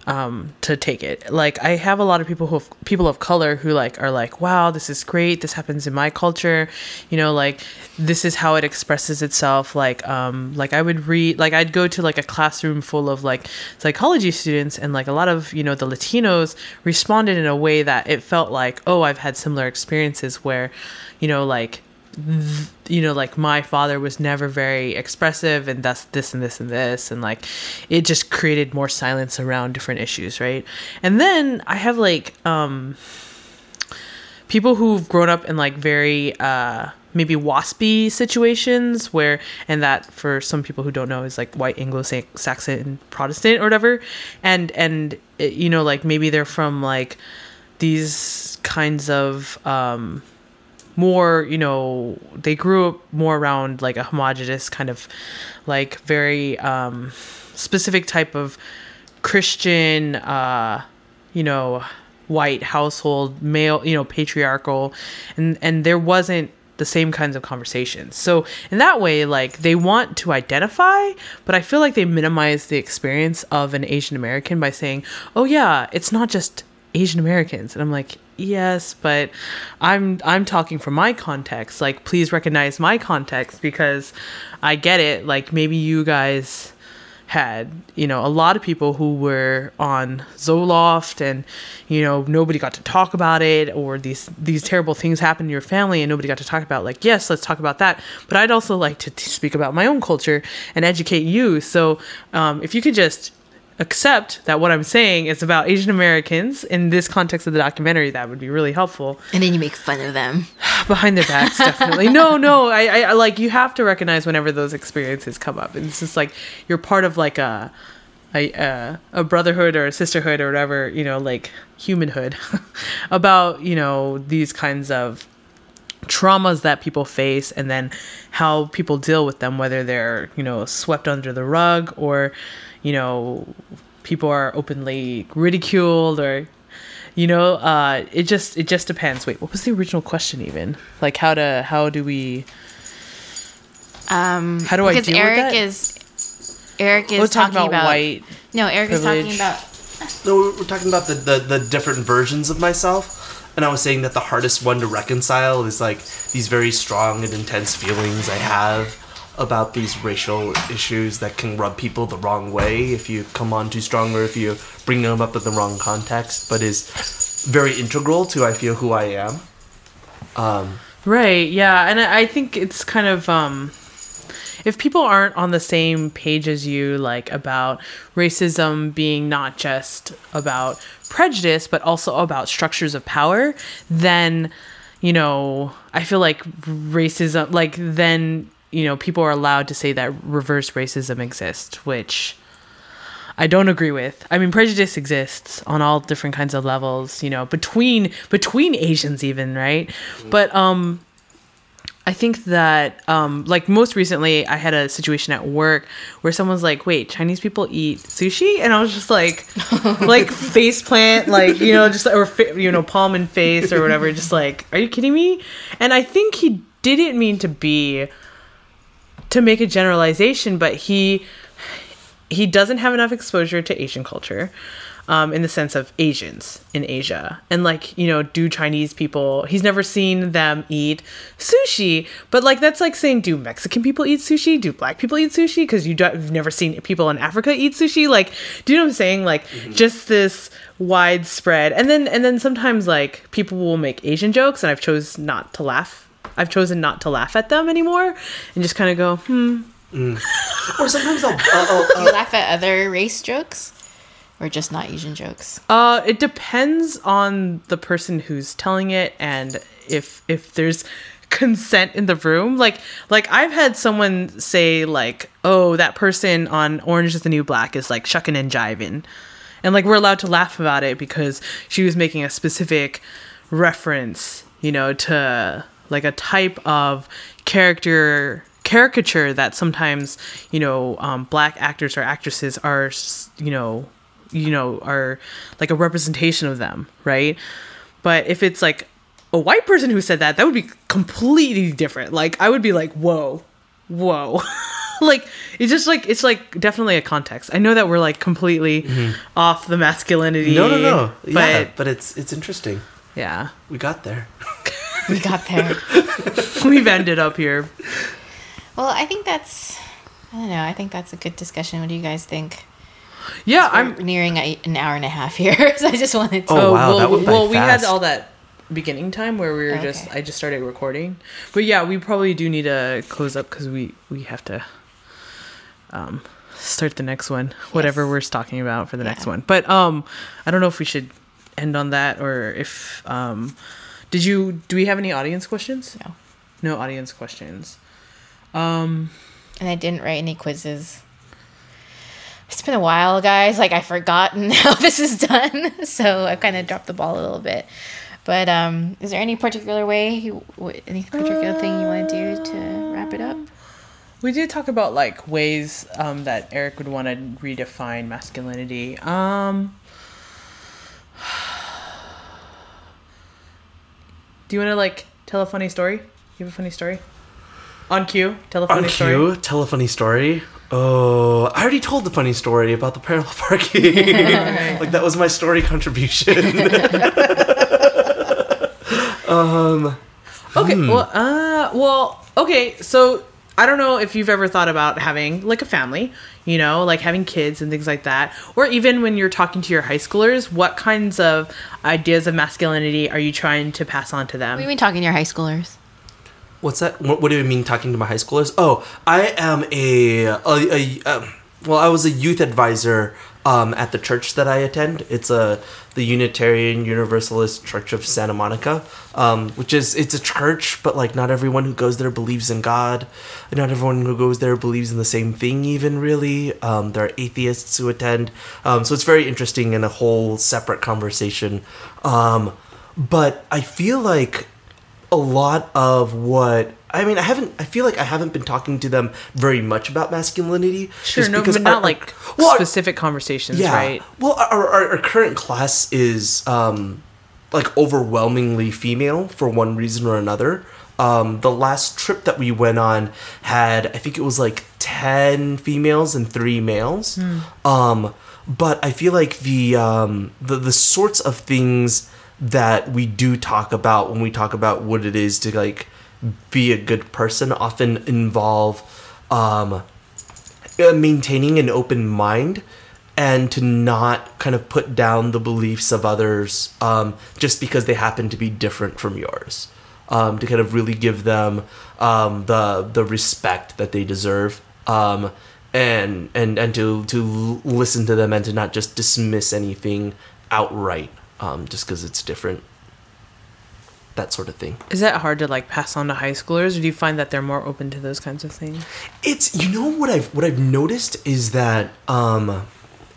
um to take it. Like i have a lot of people who have, people of color who like are like wow this is great. This happens in my culture. You know like this is how it expresses itself. Like um like i would read like i'd go to like a classroom full of like psychology students and like a lot of you know the latinos responded in a way that it felt like oh i've had similar experiences where you know like you know like my father was never very expressive and that's this and this and this and like it just created more silence around different issues right? And then i have like um people who've grown up in like very uh maybe waspy situations where and that for some people who don't know is like white anglo-saxon protestant or whatever. And and you know like maybe they're from like these kinds of um more you know they grew up more around like a homogenous kind of like very um specific type of christian uh you know white household male you know patriarchal. And and there wasn't the same kinds of conversations. So in that way like they want to identify but i feel like they minimize the experience of an asian american by saying oh yeah it's not just asian americans. And i'm like yes but i'm i'm talking from my context. Like please recognize my context because i get it. Like maybe you guys had you know a lot of people who were on Zoloft and you know nobody got to talk about it or these these terrible things happened in your family and nobody got to talk about like yes let's talk about that. But I'd also like to speak about my own culture and educate you. So um, if you could just accept that what I'm saying is about Asian Americans in this context of the documentary. That would be really helpful. And then you make fun of them. behind their backs definitely. No no I, I like you have to recognize whenever those experiences come up. And it's just like you're part of like a a, a, a brotherhood or a sisterhood or whatever you know like humanhood about you know these kinds of traumas that people face and then how people deal with them whether they're you know swept under the rug or you know people are openly ridiculed or you know uh it just it just depends wait what was the original question even like how to how do we Um, How do I because deal with Eric that? is Eric is let's talk talking about, about, white No, Eric is talking about No, we're, we're talking about the, the, the different versions of myself. And I was saying that the hardest one to reconcile is like these very strong and intense feelings I have about these racial issues that can rub people the wrong way if you come on too strong or if you bring them up in the wrong context, but is very integral to I feel who I am. Um, Right. Yeah, and I think it's kind of um if people aren't on the same page as you like about racism being not just about prejudice but also about structures of power, then you know, I feel like racism like then you know, people are allowed to say that reverse racism exists, which I don't agree with. I mean, prejudice exists on all different kinds of levels, you know, between between Asians even, right? But um I think that um like most recently I had a situation at work where someone's like, "Wait, Chinese people eat sushi?" And I was just like like face plant like, you know, just or you know, palm in face or whatever, just like, "Are you kidding me?" And I think he didn't mean to be to make a generalization, but he he doesn't have enough exposure to Asian culture, um, in the sense of Asians in Asia, and like you know, do Chinese people? He's never seen them eat sushi, but like that's like saying, do Mexican people eat sushi? Do Black people eat sushi? Because you you've never seen people in Africa eat sushi. Like, do you know what I'm saying? Like, just this widespread, and then and then sometimes like people will make Asian jokes, and I've chose not to laugh I've chosen not to laugh at them anymore and just kind of go, hmm. Or sometimes I'll, I'll, Do I'll, you laugh at other race jokes, or just not Asian jokes? Uh, it depends on the person who's telling it and if if there's consent in the room. Like like I've had someone say like, "Oh, that person on Orange is the New Black is like shucking and jiving," and like we're allowed to laugh about it because she was making a specific reference, you know, to like a type of character caricature that sometimes you know um, black actors or actresses are you know you know are like a representation of them right but if it's like a white person who said that that would be completely different like i would be like whoa whoa like it's just like it's like definitely a context i know that we're like completely off the masculinity no, no, no. but yeah, but it's it's interesting. yeah We got there. We got there. we've ended up here well, I think that's. I don't know. I think that's a good discussion. What do you guys think? yeah I'm i'm nearing a, an hour and a half here, so I just wanted to. Oh, wow, well, that went by well we had all that beginning time where we were just I just started recording, but yeah, we probably do need to close up because we we have to um start the next one, whatever we're talking about for the next one. But um, I don't know if we should end on that or if um, did you do we have any audience questions? No. No audience questions. Um, And I didn't write any quizzes. It's been a while, guys. Like I've forgotten how this is done, so I've kind of dropped the ball a little bit. But um, is there any particular way, you, any particular thing you want to do to wrap it up? We did talk about like ways um, that Eric would want to redefine masculinity. Um, do you want to like tell a funny story? You have a funny story? On cue, tell a funny On story. cue, tell a funny story. Oh, I already told the funny story about the parallel parking. like that was my story contribution. um, Okay. Hmm. Well, uh, well, okay. So I don't know if you've ever thought about having like a family, you know, like having kids and things like that, or even when you're talking to your high schoolers, what kinds of ideas of masculinity are you trying to pass on to them? We've been talking to your high schoolers. what's that? What, what do you mean talking to my high schoolers? Oh, I am a, a, a um, well, I was a youth advisor um, at the church that I attend. It's a the Unitarian Universalist Church of Santa Monica, um, which is it's a church, but like not everyone who goes there believes in God. Not everyone who goes there believes in the same thing, even really. Um, there are atheists who attend, um, so it's very interesting and a whole separate conversation. Um, but I feel like a lot of what I mean, I haven't. I feel like I haven't been talking to them very much about masculinity. Sure, no, because but not our- like well, our- specific conversations, yeah. right? Well, our, our, our current class is um, like overwhelmingly female for one reason or another. Um, the last trip that we went on had, I think it was like ten females and three males. Um, but I feel like the um, the the sorts of things that we do talk about when we talk about what it is to like be a good person often involve um, uh, maintaining an open mind and to not kind of put down the beliefs of others um, just because they happen to be different from yours. Um, to kind of really give them um, the the respect that they deserve, um, and and and to to listen to them and to not just dismiss anything outright um, just because it's different. That sort of thing. Is that hard to like pass on to high schoolers, or do you find that they're more open to those kinds of things? It's you know what I've what I've noticed is that um,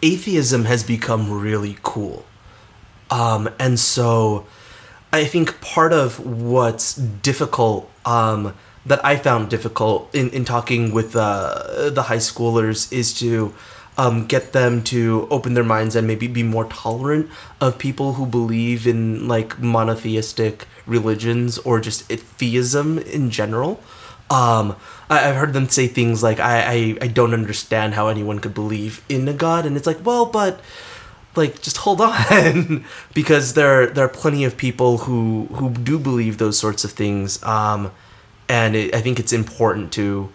atheism has become really cool, um, and so I think part of what's difficult um, that I found difficult in, in talking with uh, the high schoolers is to um, get them to open their minds and maybe be more tolerant of people who believe in like monotheistic religions or just theism in general. Um, I, I've heard them say things like, I, I, I don't understand how anyone could believe in a God. And it's like, well, but like just hold on because there there are plenty of people who who do believe those sorts of things um and it, i think it's important to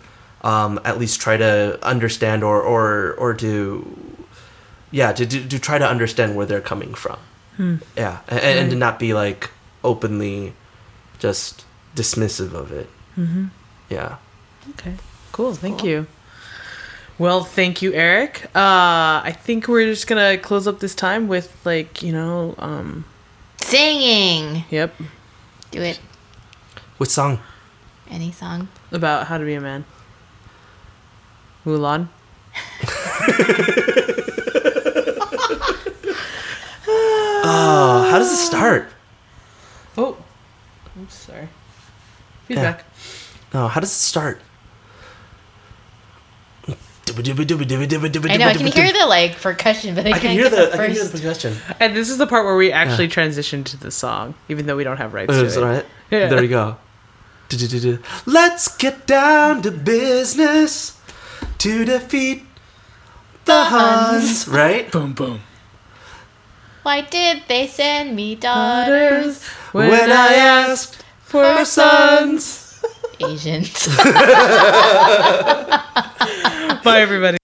um at least try to understand or or or to yeah to to, to try to understand where they're coming from yeah and, and to not be like openly just dismissive of it. Mm-hmm. Yeah. Okay. Cool. Thank you. Well, thank you, Eric. Uh, I think we're just gonna close up this time with like you know, um, Singing. yep, Do it. What song? Any song. about how to be a man. Mulan. Oh, how does it start? Oh, I'm sorry. Feedback. Oh, how does it start? I know. I can hear the like percussion, but I, I can't can hear get the. the I can hear the percussion. And this is the part where we actually transition to the song, even though we don't have rights Oh, to is it. right? Yeah. There we go. Let's get down to business to defeat the Huns. Right? Boom, boom. Why did they send me daughters? When, I asked for sons. Asians. Bye, everybody.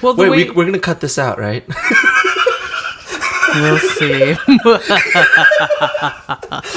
Well, Wait, way, we, we're gonna cut this out, right? we'll see.